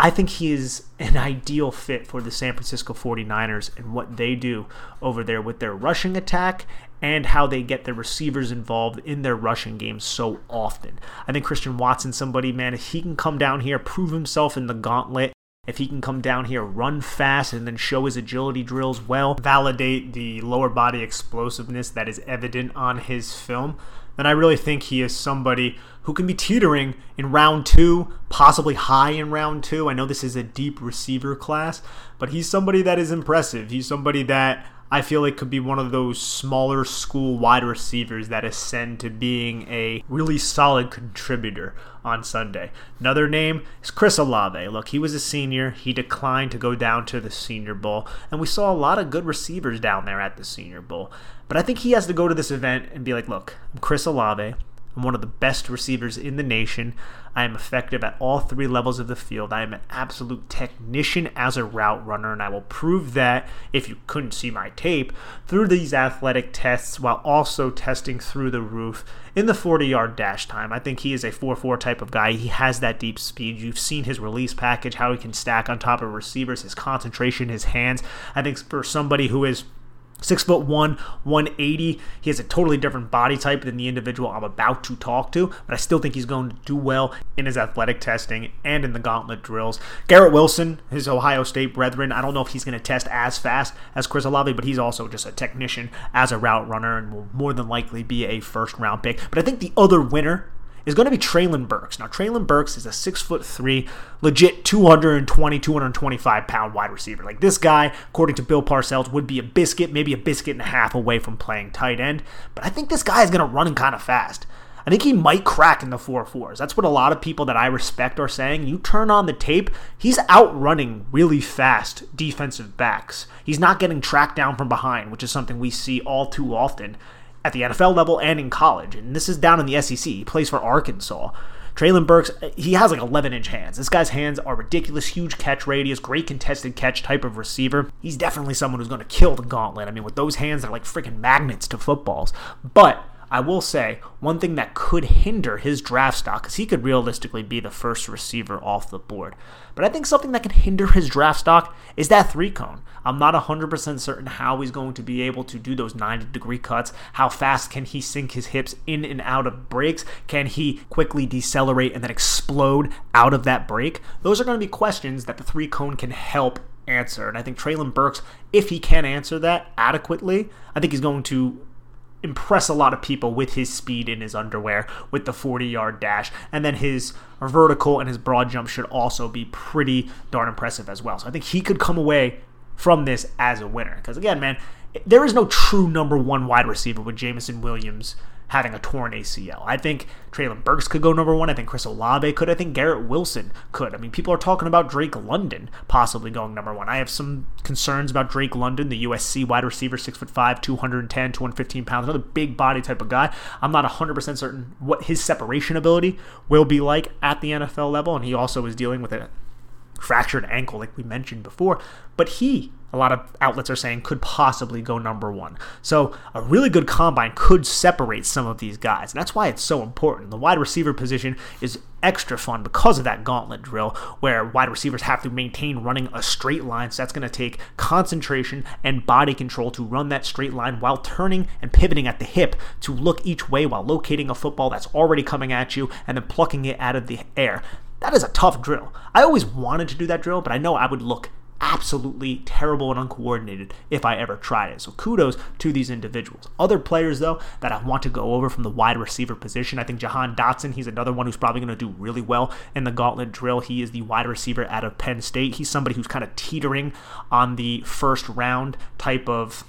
I think he is an ideal fit for the San Francisco 49ers and what they do over there with their rushing attack and how they get their receivers involved in their rushing game so often. I think Christian Watson, somebody, man, if he can come down here, prove himself in the gauntlet, if he can come down here, run fast, and then show his agility drills well, validate the lower body explosiveness that is evident on his film, then I really think he is somebody who can be teetering in round two, possibly high in round two. I know this is a deep receiver class, but he's somebody that is impressive. He's somebody that I feel like could be one of those smaller school wide receivers that ascend to being a really solid contributor on Sunday. Another name is Chris Olave. Look, he was a senior. He declined to go down to the Senior Bowl, and we saw a lot of good receivers down there at the Senior Bowl. But I think he has to go to this event and be like, look, I'm Chris Olave. I'm one of the best receivers in the nation. I am effective at all three levels of the field. I am an absolute technician as a route runner, and I will prove that if you couldn't see my tape through these athletic tests while also testing through the roof in the 40 yard dash time. I think he is a 4 4 type of guy. He has that deep speed. You've seen his release package, how he can stack on top of receivers, his concentration, his hands. I think for somebody who is Six foot one, 180. He has a totally different body type than the individual I'm about to talk to, but I still think he's going to do well in his athletic testing and in the gauntlet drills. Garrett Wilson, his Ohio State brethren, I don't know if he's going to test as fast as Chris Olave, but he's also just a technician as a route runner and will more than likely be a first round pick. But I think the other winner is going to be Treylon Burks. Now, Treylon Burks is a six foot three, legit 220, 225 pound wide receiver. Like this guy, according to Bill Parcells, would be a biscuit, maybe a biscuit and a half away from playing tight end. But I think this guy is going to run kind of fast. I think he might crack in the 4 4s. That's what a lot of people that I respect are saying. You turn on the tape, he's outrunning really fast defensive backs. He's not getting tracked down from behind, which is something we see all too often at the NFL level and in college. And this is down in the SEC. He plays for Arkansas. Treylon Burks, he has like 11 inch hands. This guy's hands are ridiculous, huge catch radius, great contested catch type of receiver. He's definitely someone who's going to kill the gauntlet. I mean, with those hands, they're like freaking magnets to footballs. But I will say one thing that could hinder his draft stock, because he could realistically be the first receiver off the board. But I think something that can hinder his draft stock is that three cone. I'm not 100% certain how he's going to be able to do those 90 degree cuts. How fast can he sink his hips in and out of breaks? Can he quickly decelerate and then explode out of that break? Those are going to be questions that the three cone can help answer. And I think Treylon Burks, if he can answer that adequately, I think he's going to impress a lot of people with his speed in his underwear with the 40 yard dash. And then his vertical and his broad jump should also be pretty darn impressive as well. So i think he could come away from this as a winner. Because again man there is no true number one wide receiver with Jameson Williams having a torn ACL. I think Treylon Burks could go number one. I think Chris Olave could. I think Garrett Wilson could. I mean, people are talking about Drake London possibly going number one. I have some concerns about Drake London, the USC wide receiver, six foot five, 210, 215 pounds, another big body type of guy. I'm not 100% certain what his separation ability will be like at the NFL level, and he also is dealing with a fractured ankle, like we mentioned before. But he a lot of outlets are saying could possibly go number one. So a really good combine could separate some of these guys. And that's why it's so important. The wide receiver position is extra fun because of that gauntlet drill where wide receivers have to maintain running a straight line. So that's going to take concentration and body control to run that straight line while turning and pivoting at the hip to look each way while locating a football that's already coming at you and then plucking it out of the air. That is a tough drill. I always wanted to do that drill, but I know I would look absolutely terrible and uncoordinated if I ever tried it. So kudos to these individuals. Other players, though, that I want to go over from the wide receiver position, I think Jahan Dotson, he's another one who's probably going to do really well in the gauntlet drill. He is the wide receiver out of Penn State. He's somebody who's kind of teetering on the first round type of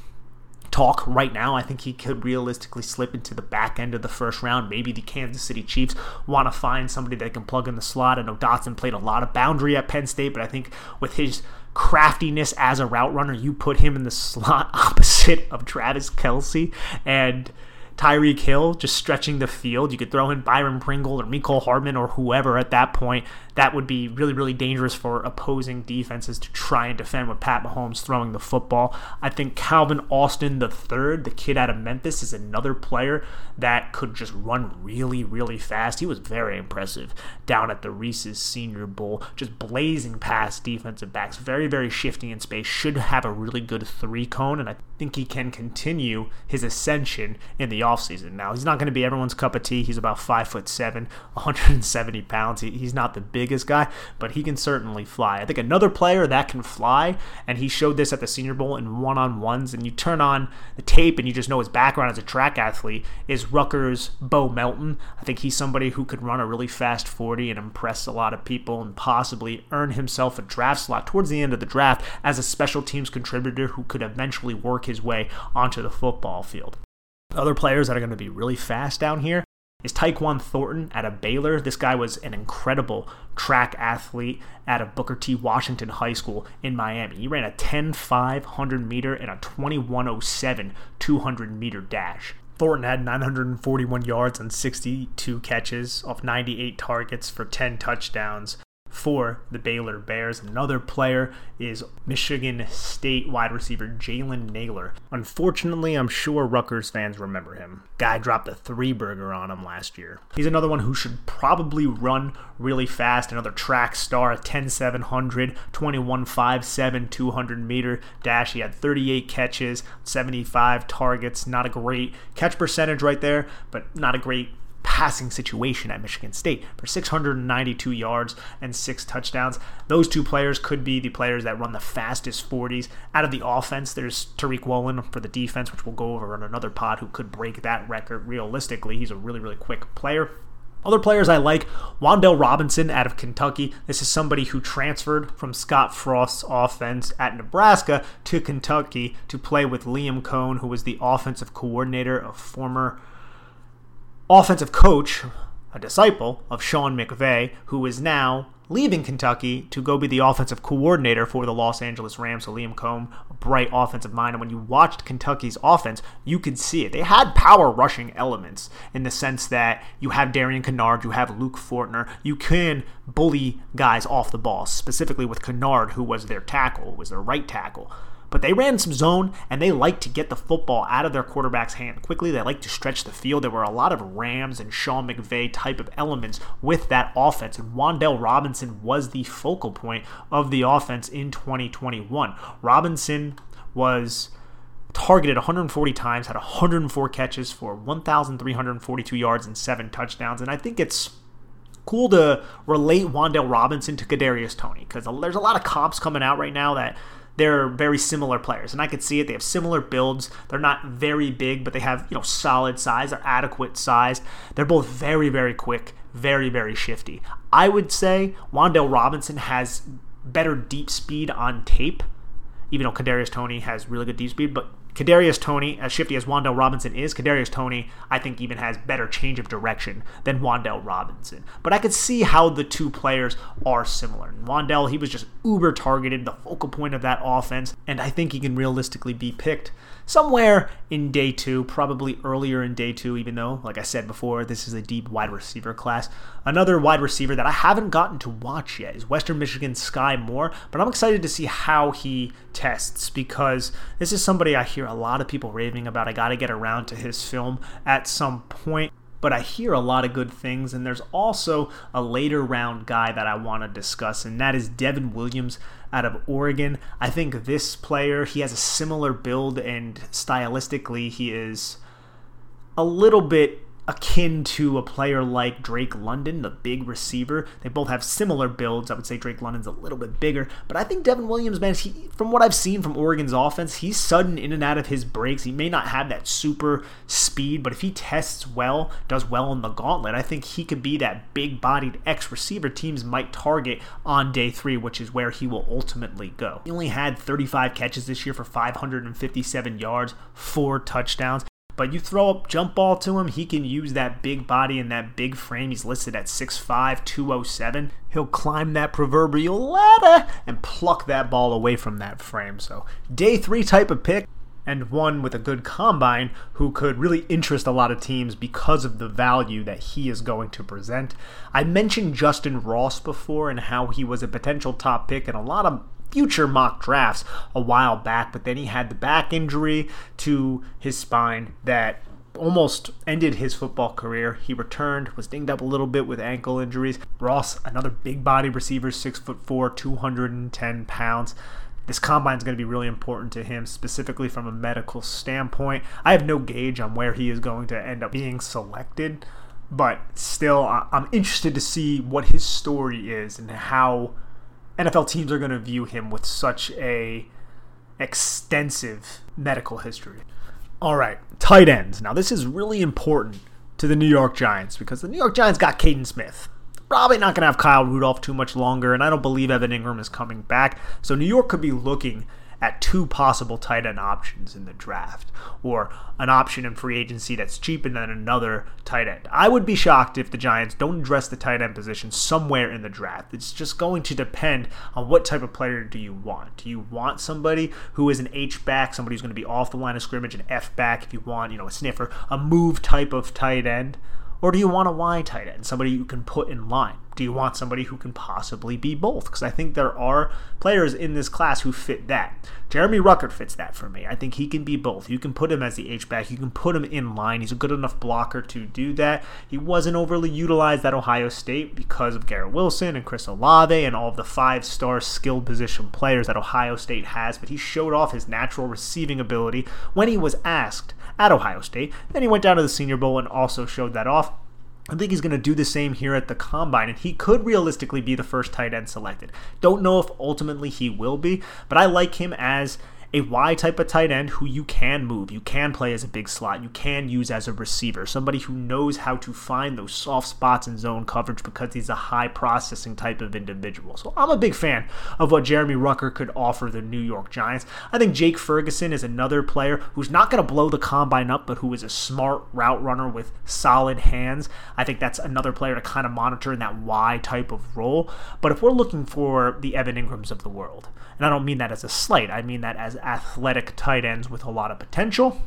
talk right now. I think he could realistically slip into the back end of the first round. Maybe the Kansas City Chiefs want to find somebody that can plug in the slot. I know Dotson played a lot of boundary at Penn State, but I think with his craftiness as a route runner, you put him in the slot opposite of Travis Kelce and Tyreek Hill just stretching the field. You could throw in Byron Pringle or Mecole Hardman or whoever at that point that would be really, really dangerous for opposing defenses to try and defend with Pat Mahomes throwing the football. I think Calvin Austin third, the kid out of Memphis, is another player that could just run really, really fast. He was very impressive down at the Reese's Senior Bowl, just blazing past defensive backs, very, very shifty in space. Should have a really good three cone, and I think he can continue his ascension in the offseason. Now he's not going to be everyone's cup of tea. He's about five foot seven, 170 pounds. He, he's not the big biggest guy, but he can certainly fly. I think another player that can fly, and he showed this at the Senior Bowl in one on ones, and you turn on the tape and you just know his background as a track athlete, is Rutgers Bo Melton. I think he's somebody who could run a really fast 40 and impress a lot of people and possibly earn himself a draft slot towards the end of the draft as a special teams contributor who could eventually work his way onto the football field. Other players that are going to be really fast down here is Tyquan Thornton out of Baylor. This guy was an incredible track athlete out of Booker T. Washington High School in Miami. He ran a 10 500 meter and a 2107 200 meter dash. Thornton had 941 yards and 62 catches off 98 targets for 10 touchdowns for the Baylor Bears. Another player is Michigan State wide receiver Jalen Nailor. Unfortunately, I'm sure Rutgers fans remember him. Guy dropped a three burger on him last year. He's another one who should probably run really fast. Another track star, 10 700, 21 5 7, 200 meter dash. He had 38 catches, 75 targets. Not a great catch percentage right there, but not a great passing situation at Michigan State for 692 yards and six touchdowns. Those two players could be the players that run the fastest 40s out of the offense. There's Tariq Woolen for the defense, which we'll go over on another pod, who could break that record realistically. He's a really, really quick player. Other players I like, Wan'Dale Robinson out of Kentucky. This is somebody who transferred from Scott Frost's offense at Nebraska to Kentucky to play with Liam Coen, who was the offensive coordinator of former offensive coach, a disciple of Sean McVay, who is now leaving Kentucky to go be the offensive coordinator for the Los Angeles Rams. So Liam Coen, a bright offensive mind. And when you watched Kentucky's offense, you could see it. They had power rushing elements in the sense that you have Darian Kinnard, you have Luke Fortner. You can bully guys off the ball, specifically with Kinnard, who was their tackle, was their right tackle. But they ran some zone and they like to get the football out of their quarterback's hand quickly. They like to stretch the field. There were a lot of Rams and Sean McVay type of elements with that offense. And Wan'Dale Robinson was the focal point of the offense in 2021. Robinson was targeted 140 times, had 104 catches for 1,342 yards and seven touchdowns. And I think it's cool to relate Wan'Dale Robinson to Kadarius Toney because there's a lot of comps coming out right now that they're very similar players, and I could see it. They have similar builds. They're not very big, but they have you know solid size. They're adequate size. They're both very very quick, very very shifty. I would say Wan'Dale Robinson has better deep speed on tape, even though Kadarius Toney has really good deep speed, but Kadarius Toney, as shifty as Wan'Dale Robinson is, Kadarius Toney, I think, even has better change of direction than Wan'Dale Robinson. But I could see how the two players are similar. And Wan'Dale, he was just uber targeted, the focal point of that offense, and I think he can realistically be picked somewhere in day two, probably earlier in day two, even though, like I said before, this is a deep wide receiver class. Another wide receiver that I haven't gotten to watch yet is Western Michigan's Skyy Moore, but I'm excited to see how he tests because this is somebody I hear a lot of people raving about. I got to get around to his film at some point but I hear a lot of good things. And there's also a later round guy that I want to discuss, and that is Devon Williams out of Oregon. I think this player, he has a similar build, and stylistically, he is a little bit akin to a player like Drake London, the big receiver. They both have similar builds. I would say Drake London's a little bit bigger, but I think Devon Williams, man, he, from what I've seen from Oregon's offense, he's sudden in and out of his breaks. He may not have that super speed, but if he tests well, does well in the gauntlet, I think he could be that big bodied X receiver teams might target on day three, which is where he will ultimately go. He only had 35 catches this year for 557 yards, four touchdowns. But you throw a jump ball to him, he can use that big body and that big frame. He's listed at 6'5, 207. He'll climb that proverbial ladder and pluck that ball away from that frame. So, day three type of pick and one with a good combine who could really interest a lot of teams because of the value that he is going to present. I mentioned Justin Ross before and how he was a potential top pick, and a lot of future mock drafts a while back, but then he had the back injury to his spine that almost ended his football career. He returned, was dinged up a little bit with ankle injuries. Ross, another big body receiver, six foot four, 210 pounds. This combine is going to be really important to him, specifically from a medical standpoint. I have no gauge on where he is going to end up being selected, but still, I'm interested to see what his story is and how NFL teams are going to view him with such a extensive medical history. All right, tight ends. Now this is really important to the New York Giants because the New York Giants got Kaden Smith. Probably not going to have Kyle Rudolph too much longer, and I don't believe Evan Engram is coming back. So New York could be looking at two possible tight end options in the draft, or an option in free agency that's cheaper than another tight end. I would be shocked if the Giants don't address the tight end position somewhere in the draft. It's just going to depend on what type of player do you want. Do you want somebody who is an H back, somebody who's going to be off the line of scrimmage, an F back if you want, you know, a sniffer, a move type of tight end? Or do you want a Y tight end, somebody you can put in line? Do you want somebody who can possibly be both? Because I think there are players in this class who fit that. Jeremy Ruckert fits that for me. I think he can be both. You can put him as the H-back. You can put him in line. He's a good enough blocker to do that. He wasn't overly utilized at Ohio State because of Garrett Wilson and Chris Olave and all of the five-star skilled position players that Ohio State has, but he showed off his natural receiving ability when he was asked at Ohio State. Then he went down to the Senior Bowl and also showed that off. I think he's going to do the same here at the combine, and he could realistically be the first tight end selected. Don't know if ultimately he will be, but I like him as a Y type of tight end who you can move, you can play as a big slot, you can use as a receiver, somebody who knows how to find those soft spots in zone coverage because he's a high processing type of individual. So I'm a big fan of what Jeremy Ruckert could offer the New York Giants. I think Jake Ferguson is another player who's not going to blow the combine up, but who is a smart route runner with solid hands. I think that's another player to kind of monitor in that Y type of role. But if we're looking for the Evan Engrams of the world, and I don't mean that as a slight, I mean that as athletic tight ends with a lot of potential.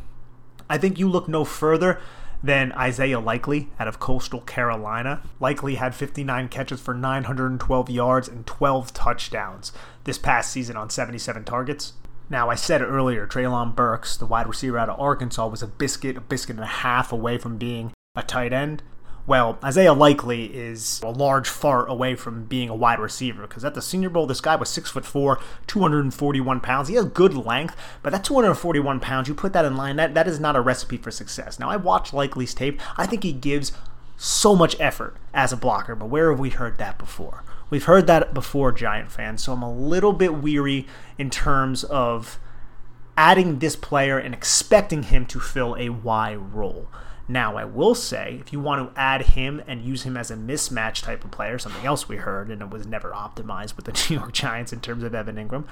I think you look no further than Isaiah Likely out of Coastal Carolina. Likely had 59 catches for 912 yards and 12 touchdowns this past season on 77 targets. Now, I said earlier, Treylon Burks, the wide receiver out of Arkansas, was a biscuit, a biscuit and a half away from being a tight end. Well, Isaiah Likely is a large fart away from being a wide receiver because at the Senior Bowl, this guy was six foot four, 241 pounds. He has good length, but that 241 pounds, you put that in line, that, that is not a recipe for success. Now, I watched Likely's tape. I think he gives so much effort as a blocker, but where have we heard that before? We've heard that before, Giant fans, so I'm a little bit weary in terms of adding this player and expecting him to fill a Y role. Now, I will say, if you want to add him and use him as a mismatch type of player, something else we heard, and it was never optimized with the New York Giants in terms of Evan Engram,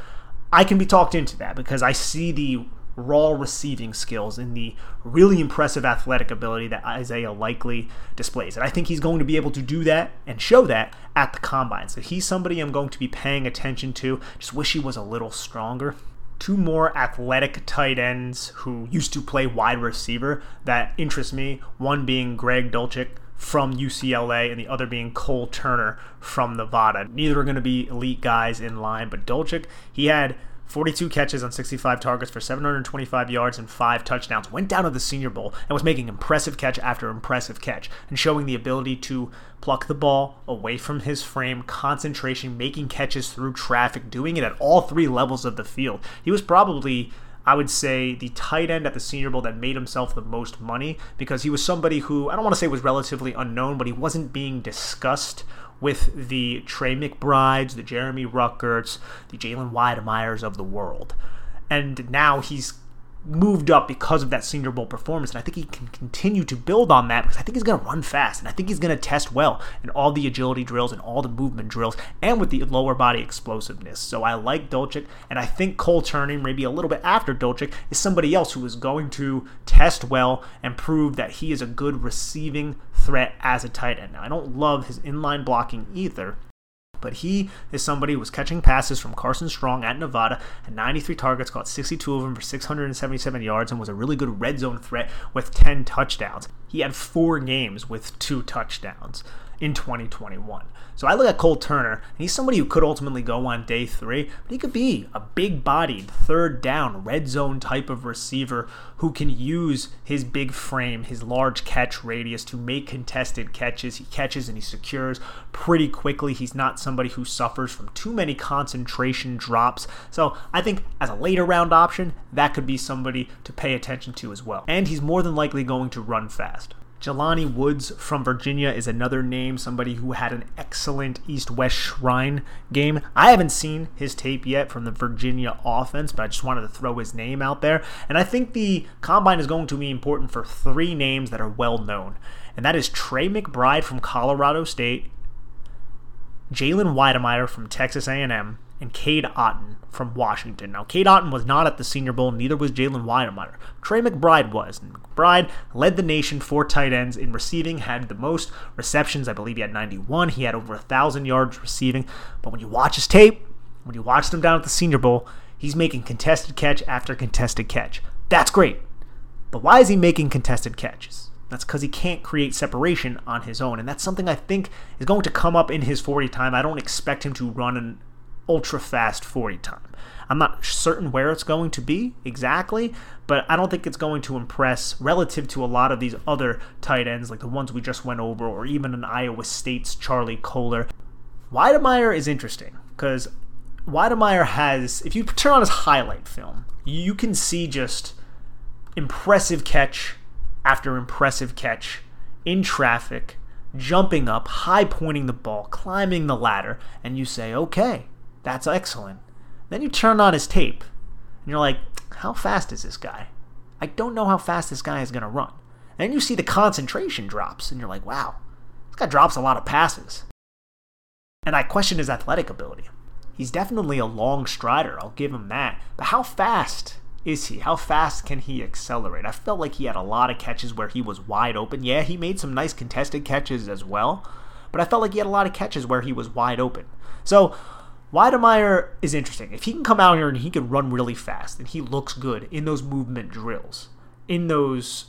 I can be talked into that because I see the raw receiving skills and the really impressive athletic ability that Isaiah Likely displays. And I think he's going to be able to do that and show that at the combine. So he's somebody I'm going to be paying attention to. Just wish he was a little stronger two more athletic tight ends who used to play wide receiver that interest me. One being Greg Dulcich from UCLA, and the other being Cole Turner from Nevada. Neither are going to be elite guys in line, but Dulcich, he had 42 catches on 65 targets for 725 yards and five touchdowns. Went down to the Senior Bowl and was making impressive catch after impressive catch and showing the ability to pluck the ball away from his frame, concentration, making catches through traffic, doing it at all three levels of the field. He was probably I would say the tight end at the Senior Bowl that made himself the most money because he was somebody who I don't want to say was relatively unknown, but he wasn't being discussed with the Trey McBrides, the Jeremy Ruckerts, the Jalen Wydermyers of the world. And now he's moved up because of that Senior Bowl performance. And I think he can continue to build on that because I think he's going to run fast and I think he's going to test well in all the agility drills and all the movement drills and with the lower body explosiveness. So I like Dulcich and I think Cole Turner, maybe a little bit after Dulcich, is somebody else who is going to test well and prove that he is a good receiving threat as a tight end. Now, I don't love his inline blocking either but he is somebody who was catching passes from Carson Strong at Nevada, had 93 targets, caught 62 of them for 677 yards, and was a really good red zone threat with 10 touchdowns. He had four games with two touchdowns in 2021. So I look at Cole Turner, and he's somebody who could ultimately go on day three, but he could be a big bodied, third down, red zone type of receiver who can use his big frame, his large catch radius to make contested catches. He catches and he secures pretty quickly. He's not somebody who suffers from too many concentration drops. So I think as a later round option, that could be somebody to pay attention to as well. And he's more than likely going to run fast. Jelani Woods from Virginia is another name, somebody who had an excellent East West Shrine game. I haven't seen his tape yet from the Virginia offense, but I just wanted to throw his name out there. And I think the combine is going to be important for three names that are well known, and that is Trey McBride from Colorado State, Jalen Wydermyer from Texas A&M, and Cade Otton from Washington. Now, Cade Otten was not at the Senior Bowl, neither was Jalen Wydermyer. Trey McBride was. And McBride led the nation for tight ends in receiving, had the most receptions. I believe he had 91. He had over 1,000 yards receiving. But when you watch his tape, when you watch him down at the Senior Bowl, he's making contested catch after contested catch. That's great. But why is he making contested catches? That's because he can't create separation on his own. And that's something I think is going to come up in his 40 time. I don't expect him to run an ultra fast 40 time. I'm not certain where it's going to be exactly, but I don't think it's going to impress relative to a lot of these other tight ends, like the ones we just went over, or even an Iowa State's Charlie Kolar. Wydermyer is interesting because Wydermyer has, if you turn on his highlight film, you can see just impressive catch after impressive catch in traffic, jumping up, high pointing the ball, climbing the ladder, and you say, okay, that's excellent. Then you turn on his tape, and you're like, how fast is this guy? I don't know how fast this guy is going to run. And then you see the concentration drops, and you're like, wow, this guy drops a lot of passes. And I question his athletic ability. He's definitely a long strider, I'll give him that. But how fast is he? How fast can he accelerate? I felt like he had a lot of catches where he was wide open. Yeah, he made some nice contested catches as well, but I felt like he had a lot of catches where he was wide open. So Wydermyer is interesting. If he can come out here and he can run really fast and he looks good in those movement drills, in those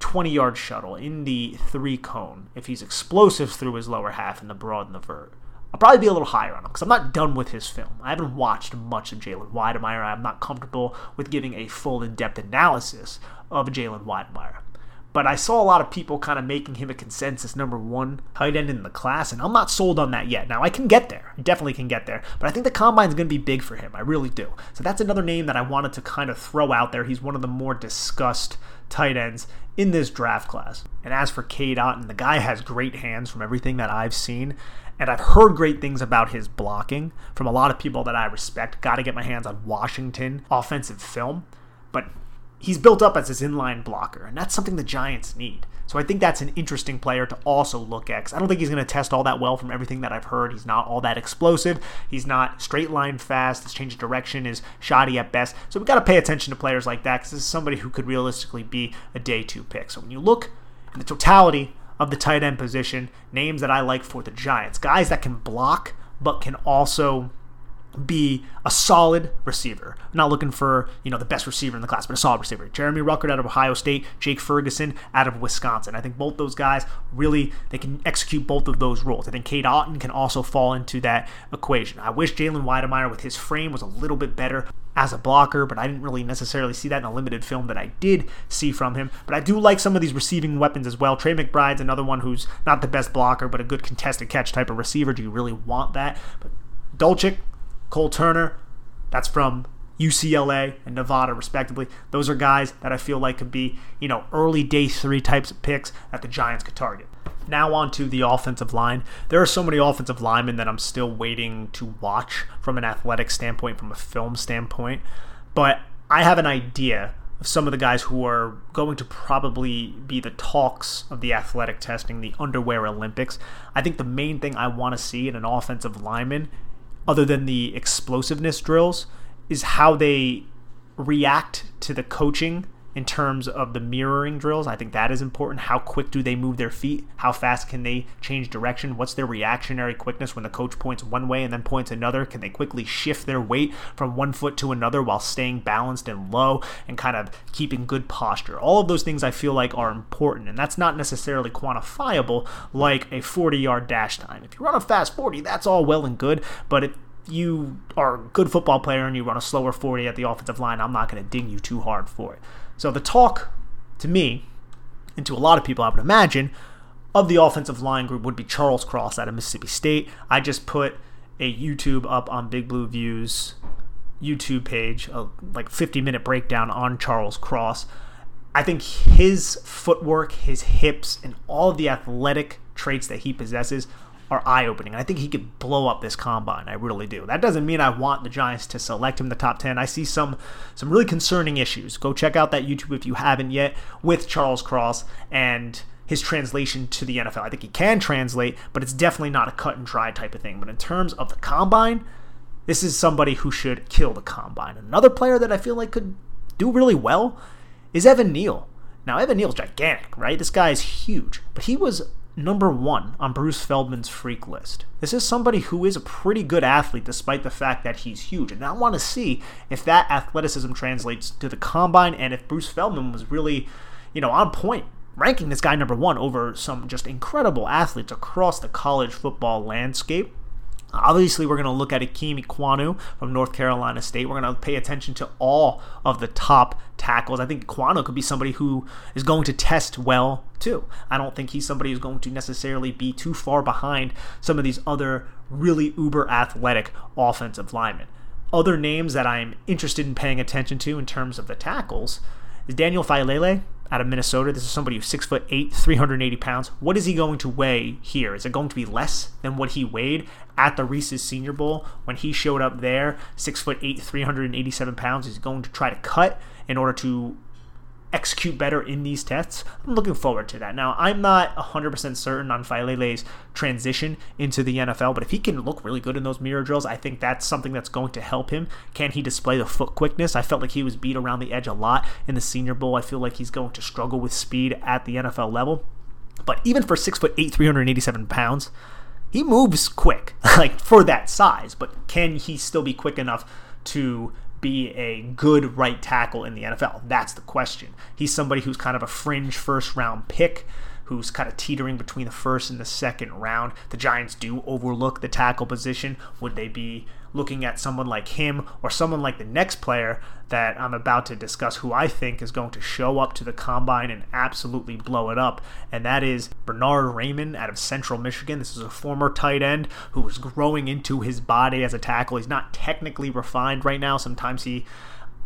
20 yard shuttle, in the three cone, if he's explosive through his lower half and the broad and the vert, I'll probably be a little higher on him because I'm not done with his film. I haven't watched much of Jalen Wydermyer. I'm not comfortable with giving a full in depth analysis of Jalen Wydermyer. But I saw a lot of people kind of making him a consensus number one tight end in the class, and I'm not sold on that yet. Now, I can get there. Definitely can get there. But I think the combine is going to be big for him. I really do. So that's another name that I wanted to kind of throw out there. He's one of the more discussed tight ends in this draft class. And as for Cade Otton, the guy has great hands from everything that I've seen. And I've heard great things about his blocking from a lot of people that I respect. Got to get my hands on Washington offensive film. But he's built up as his inline blocker, and that's something the Giants need. So I think that's an interesting player to also look at. I don't think he's going to test all that well from everything that I've heard. He's not all that explosive. He's not straight line fast. His change of direction is shoddy at best. So we've got to pay attention to players like that because this is somebody who could realistically be a day two pick. So when you look at the totality of the tight end position, names that I like for the Giants, guys that can block but can also be a solid receiver. I'm not looking for, you know, the best receiver in the class, but a solid receiver. Jeremy Ruckert out of Ohio State, Jake Ferguson out of Wisconsin. I think both those guys really they can execute both of those roles. I think Cade Otton can also fall into that equation. I wish Jalen Wydermyer with his frame was a little bit better as a blocker, but I didn't really necessarily see that in a limited film that I did see from him. But I do like some of these receiving weapons as well. Trey McBride's another one who's not the best blocker, but a good contested catch type of receiver. Do you really want that? But Dulcich, Cole Turner, that's from UCLA and Nevada, respectively. Those are guys that I feel like could be, you know, early day three types of picks that the Giants could target. Now on to the offensive line. There are so many offensive linemen that I'm still waiting to watch from an athletic standpoint, from a film standpoint. But I have an idea of some of the guys who are going to probably be the talks of the athletic testing, the underwear Olympics. I think the main thing I want to see in an offensive lineman other than the explosiveness drills, is how they react to the coaching in terms of the mirroring drills. I think that is important. How quick do they move their feet? How fast can they change direction? What's their reactionary quickness when the coach points one way and then points another? Can they quickly shift their weight from one foot to another while staying balanced and low and kind of keeping good posture? All of those things I feel like are important, and that's not necessarily quantifiable like a 40 yard dash time. If you run a fast 40, that's all well and good, but if you are a good football player and you run a slower 40 at the offensive line, I'm not going to ding you too hard for it. So the talk to me, and to a lot of people I would imagine, of the offensive line group would be Charles Cross out of Mississippi State. I just put a YouTube up on Big Blue Views YouTube page, a like 50 minute breakdown on Charles Cross. I think his footwork, his hips, and all the athletic traits that he possesses are eye opening. I think he could blow up this combine. I really do. That doesn't mean I want the Giants to select him the top 10. I see some some really concerning issues. Go check out that YouTube if you haven't yet with Charles Cross and his translation to the NFL. I think he can translate, but it's definitely not a cut and dry type of thing. But in terms of the combine, this is somebody who should kill the combine. Another player that I feel like could do really well is Evan Neal. Now, Evan Neal's gigantic, right? This guy is huge, but he was number one on Bruce Feldman's freak list. This is somebody who is a pretty good athlete despite the fact that he's huge. And I want to see if that athleticism translates to the combine and if Bruce Feldman was really, you know, on point ranking this guy number one over some just incredible athletes across the college football landscape. Obviously, we're going to look at Ikem Ekwonu from North Carolina State. We're going to pay attention to all of the top tackles. I think Ekwonu could be somebody who is going to test well, too. I don't think he's somebody who's going to necessarily be too far behind some of these other really uber athletic offensive linemen. Other names that I'm interested in paying attention to in terms of the tackles is Daniel Faalele out of Minnesota. This is somebody who's six foot eight, 380 pounds. What is he going to weigh here? Is it going to be less than what he weighed at the Reese's Senior Bowl when he showed up there, six foot eight, 387 pounds? Is he going to try to cut in order to execute better in these tests. I'm looking forward to that. Now, I'm not 100% certain on Faalele's transition into the NFL, but if he can look really good in those mirror drills, I think that's something that's going to help him. Can he display the foot quickness? I felt like he was beat around the edge a lot in the Senior Bowl. I feel like he's going to struggle with speed at the NFL level. But even for six foot eight, 387 pounds, he moves quick, like for that size. But can he still be quick enough to be a good right tackle in the NFL? That's the question. He's somebody who's kind of a fringe first round pick. who's kind of teetering between the first and the second round. The Giants do overlook the tackle position. Would they be looking at someone like him or someone like the next player that I'm about to discuss, who I think is going to show up to the combine and absolutely blow it up. And that is Bernard Raimann out of Central Michigan. This is a former tight end who was growing into his body as a tackle. He's not technically refined right now. Sometimes he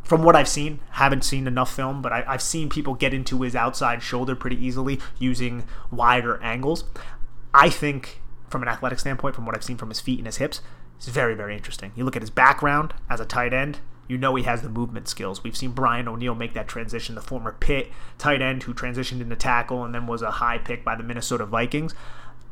from what I've seen, haven't seen enough film, but I, have seen people get into his outside shoulder pretty easily using wider angles. I think, from an athletic standpoint, from what I've seen from his feet and his hips, it's very, very interesting. You look at his background as a tight end, you know he has the movement skills. We've seen Brian O'Neill make that transition, the former Pitt tight end who transitioned into tackle and then was a high pick by the Minnesota Vikings.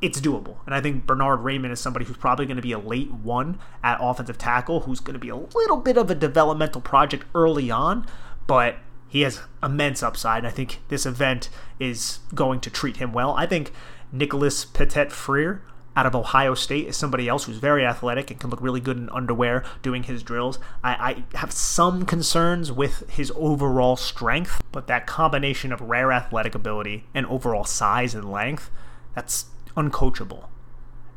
It's doable. And I think Bernard Raimann is somebody who's probably going to be a late one at offensive tackle, who's going to be a little bit of a developmental project early on, but he has immense upside. And I think this event is going to treat him well. I think Nicholas Petit Frere out of Ohio State is somebody else who's very athletic and can look really good in underwear doing his drills. I, I have some concerns with his overall strength, but that combination of rare athletic ability and overall size and length, that's uncoachable.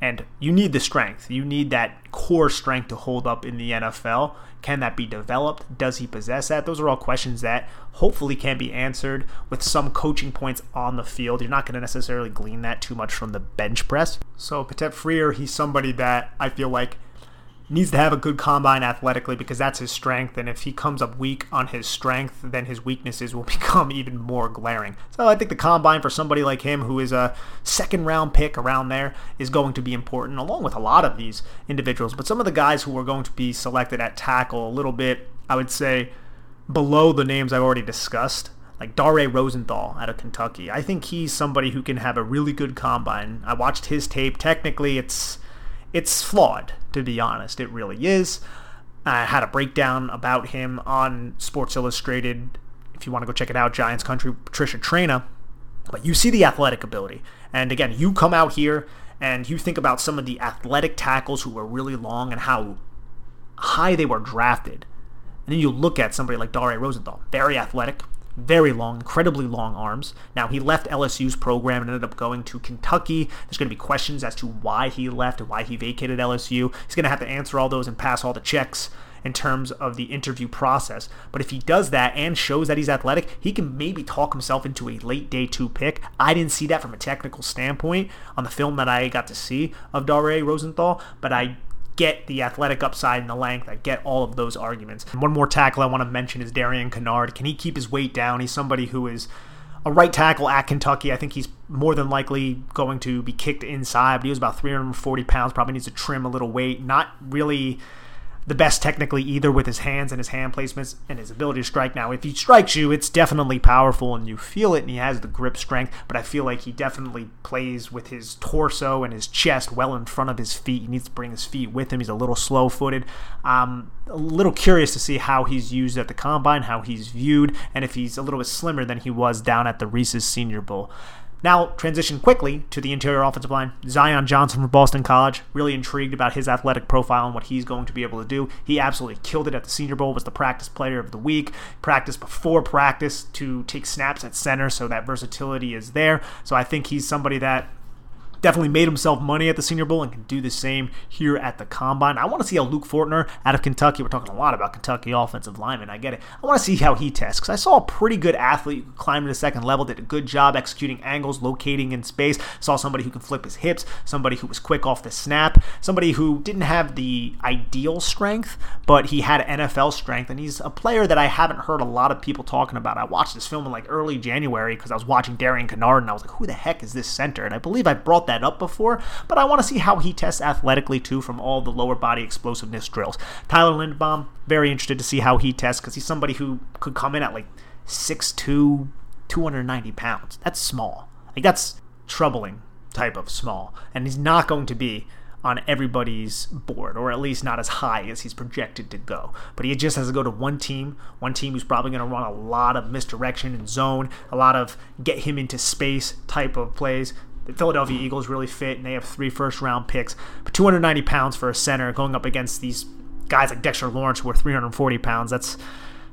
And you need the strength. You need that core strength to hold up in the NFL. Can that be developed? Does he possess that? Those are all questions that hopefully can be answered with some coaching points on the field. You're not going to necessarily glean that too much from the bench press. So, Petit-Frere, he's somebody that I feel like needs to have a good combine athletically because that's his strength. And if he comes up weak on his strength, then his weaknesses will become even more glaring. So I think the combine for somebody like him, who is a second round pick around there, is going to be important, along with a lot of these individuals. But some of the guys who are going to be selected at tackle a little bit, I would say, below the names I've already discussed like Dare Rosenthal out of Kentucky. I think he's somebody who can have a really good combine. I watched his tape. Technically, it's it's flawed, to be honest. It really is. I had a breakdown about him on Sports Illustrated. If you want to go check it out, Giants Country, Patricia Traina. But you see the athletic ability. And again, you come out here and you think about some of the athletic tackles who were really long and how high they were drafted. And then you look at somebody like Dare Rosenthal, very athletic, very long, incredibly long arms. Now, he left LSU's program and ended up going to Kentucky. There's going to be questions as to why he left and why he vacated LSU. He's going to have to answer all those and pass all the checks in terms of the interview process. But if he does that and shows that he's athletic, he can maybe talk himself into a late day two pick. I didn't see that from a technical standpoint on the film that I got to see of Dare Rosenthal, but I get the athletic upside and the length. I get all of those arguments. One more tackle I want to mention is Darian Kinnard. Can he keep his weight down? He's somebody who is a right tackle at Kentucky. I think he's more than likely going to be kicked inside, but he was about 340 pounds, probably needs to trim a little weight. Not really the best technically either with his hands and his hand placements and his ability to strike. Now, if he strikes you, it's definitely powerful and you feel it and he has the grip strength, but I feel like he definitely plays with his torso and his chest well in front of his feet. He needs to bring his feet with him. He's a little slow footed. Um, a little curious to see how he's used at the combine, how he's viewed, and if he's a little bit slimmer than he was down at the Reese's Senior Bowl. Now, transition quickly to the interior offensive line. Zion Johnson from Boston College. Really intrigued about his athletic profile and what he's going to be able to do. He absolutely killed it at the Senior Bowl, was the practice player of the week. Practice before practice to take snaps at center, so that versatility is there. So I think he's somebody that definitely made himself money at the Senior Bowl and can do the same here at the Combine. I want to see how Luke Fortner out of Kentucky, we're talking a lot about Kentucky offensive linemen, I get it. I want to see how he tests because I saw a pretty good athlete who climbed to the second level, did a good job executing angles, locating in space, saw somebody who can flip his hips, somebody who was quick off the snap, somebody who didn't have the ideal strength, but he had NFL strength, and he's a player that I haven't heard a lot of people talking about. I watched this film in like early January because I was watching Darian Kinnard, and I was like, who the heck is this center? And I believe I brought that up before, but I want to see how he tests athletically too from all the lower body explosiveness drills. Tyler Linderbaum, very interested to see how he tests because he's somebody who could come in at like 6'2, 290 pounds. That's small. Like that's troubling type of small. And he's not going to be on everybody's board, or at least not as high as he's projected to go. But he just has to go to one team, one team who's probably going to run a lot of misdirection and zone, a lot of get him into space type of plays. Philadelphia Eagles really fit, and they have three first round picks. But 290 pounds for a center going up against these guys like Dexter Lawrence who are 340 pounds, that's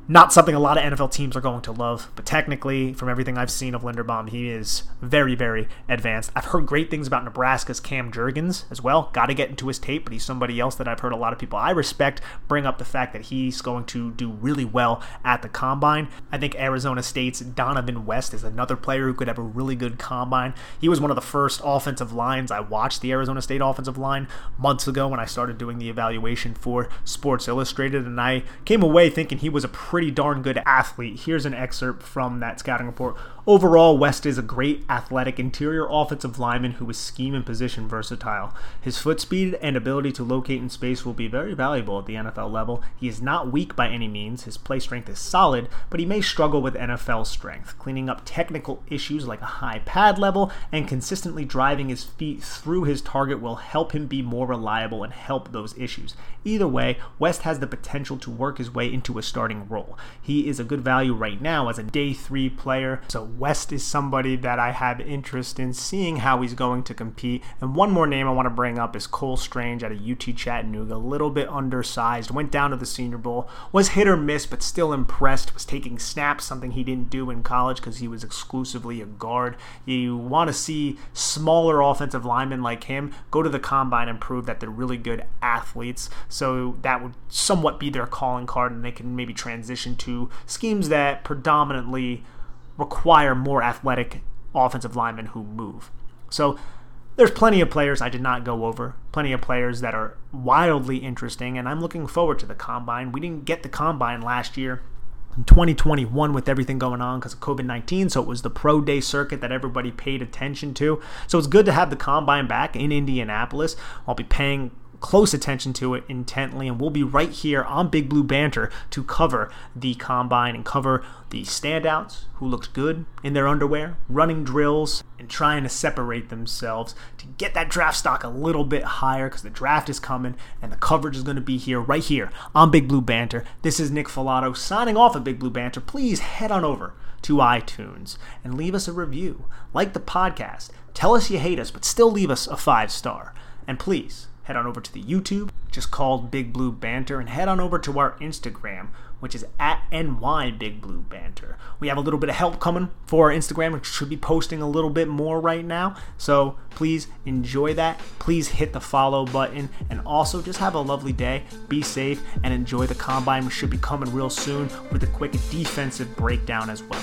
not something a lot of NFL teams are going to love, but technically, from everything I've seen of Linderbaum, he is very, very advanced. I've heard great things about Nebraska's Cam Jurgens as well. Got to get into his tape, but he's somebody else that I've heard a lot of people I respect bring up the fact that he's going to do really well at the combine. I think Arizona State's Dohnovan West is another player who could have a really good combine. He was one of the first offensive lines I watched the Arizona State offensive line months ago when I started doing the evaluation for Sports Illustrated, and I came away thinking he was a pretty darn good athlete. Here's an excerpt from that scouting report. Overall, West is a great athletic interior offensive lineman who is scheme and position versatile. His foot speed and ability to locate in space will be very valuable at the NFL level. He is not weak by any means. His play strength is solid, but he may struggle with NFL strength. Cleaning up technical issues like a high pad level and consistently driving his feet through his target will help him be more reliable and help those issues. Either way, West has the potential to work his way into a starting role. He is a good value right now as a day three player. So West is somebody that I have interest in seeing how he's going to compete. And one more name I want to bring up is Cole Strange out of UT Chattanooga. A little bit undersized, went down to the Senior Bowl, was hit or miss, but still impressed. Was taking snaps, something he didn't do in college because he was exclusively a guard. You want to see smaller offensive linemen like him go to the combine and prove that they're really good athletes. So that would somewhat be their calling card, and they can maybe transition to schemes that predominantly require more athletic offensive linemen who move. So there's plenty of players I did not go over, plenty of players that are wildly interesting, and I'm looking forward to the combine. We didn't get the combine last year. In 2021, with everything going on because of COVID 19, so it was the pro day circuit that everybody paid attention to. So it's good to have the combine back in Indianapolis. I'll be paying close attention to it intently, and we'll be right here on Big Blue Banter to cover the combine and cover the standouts who looked good in their underwear, running drills, and trying to separate themselves to get that draft stock a little bit higher because the draft is coming and the coverage is going to be here, right here on Big Blue Banter. This is Nick Falato signing off of Big Blue Banter. Please head on over to iTunes and leave us a review. Like the podcast. Tell us you hate us, but still leave us a five star. And please, head on over to the YouTube, just called Big Blue Banter, and head on over to our Instagram, which is at NY Big Blue Banter. We have a little bit of help coming for our Instagram, which should be posting a little bit more right now. So please enjoy that. Please hit the follow button and also just have a lovely day. Be safe and enjoy the combine, which should be coming real soon with a quick defensive breakdown as well.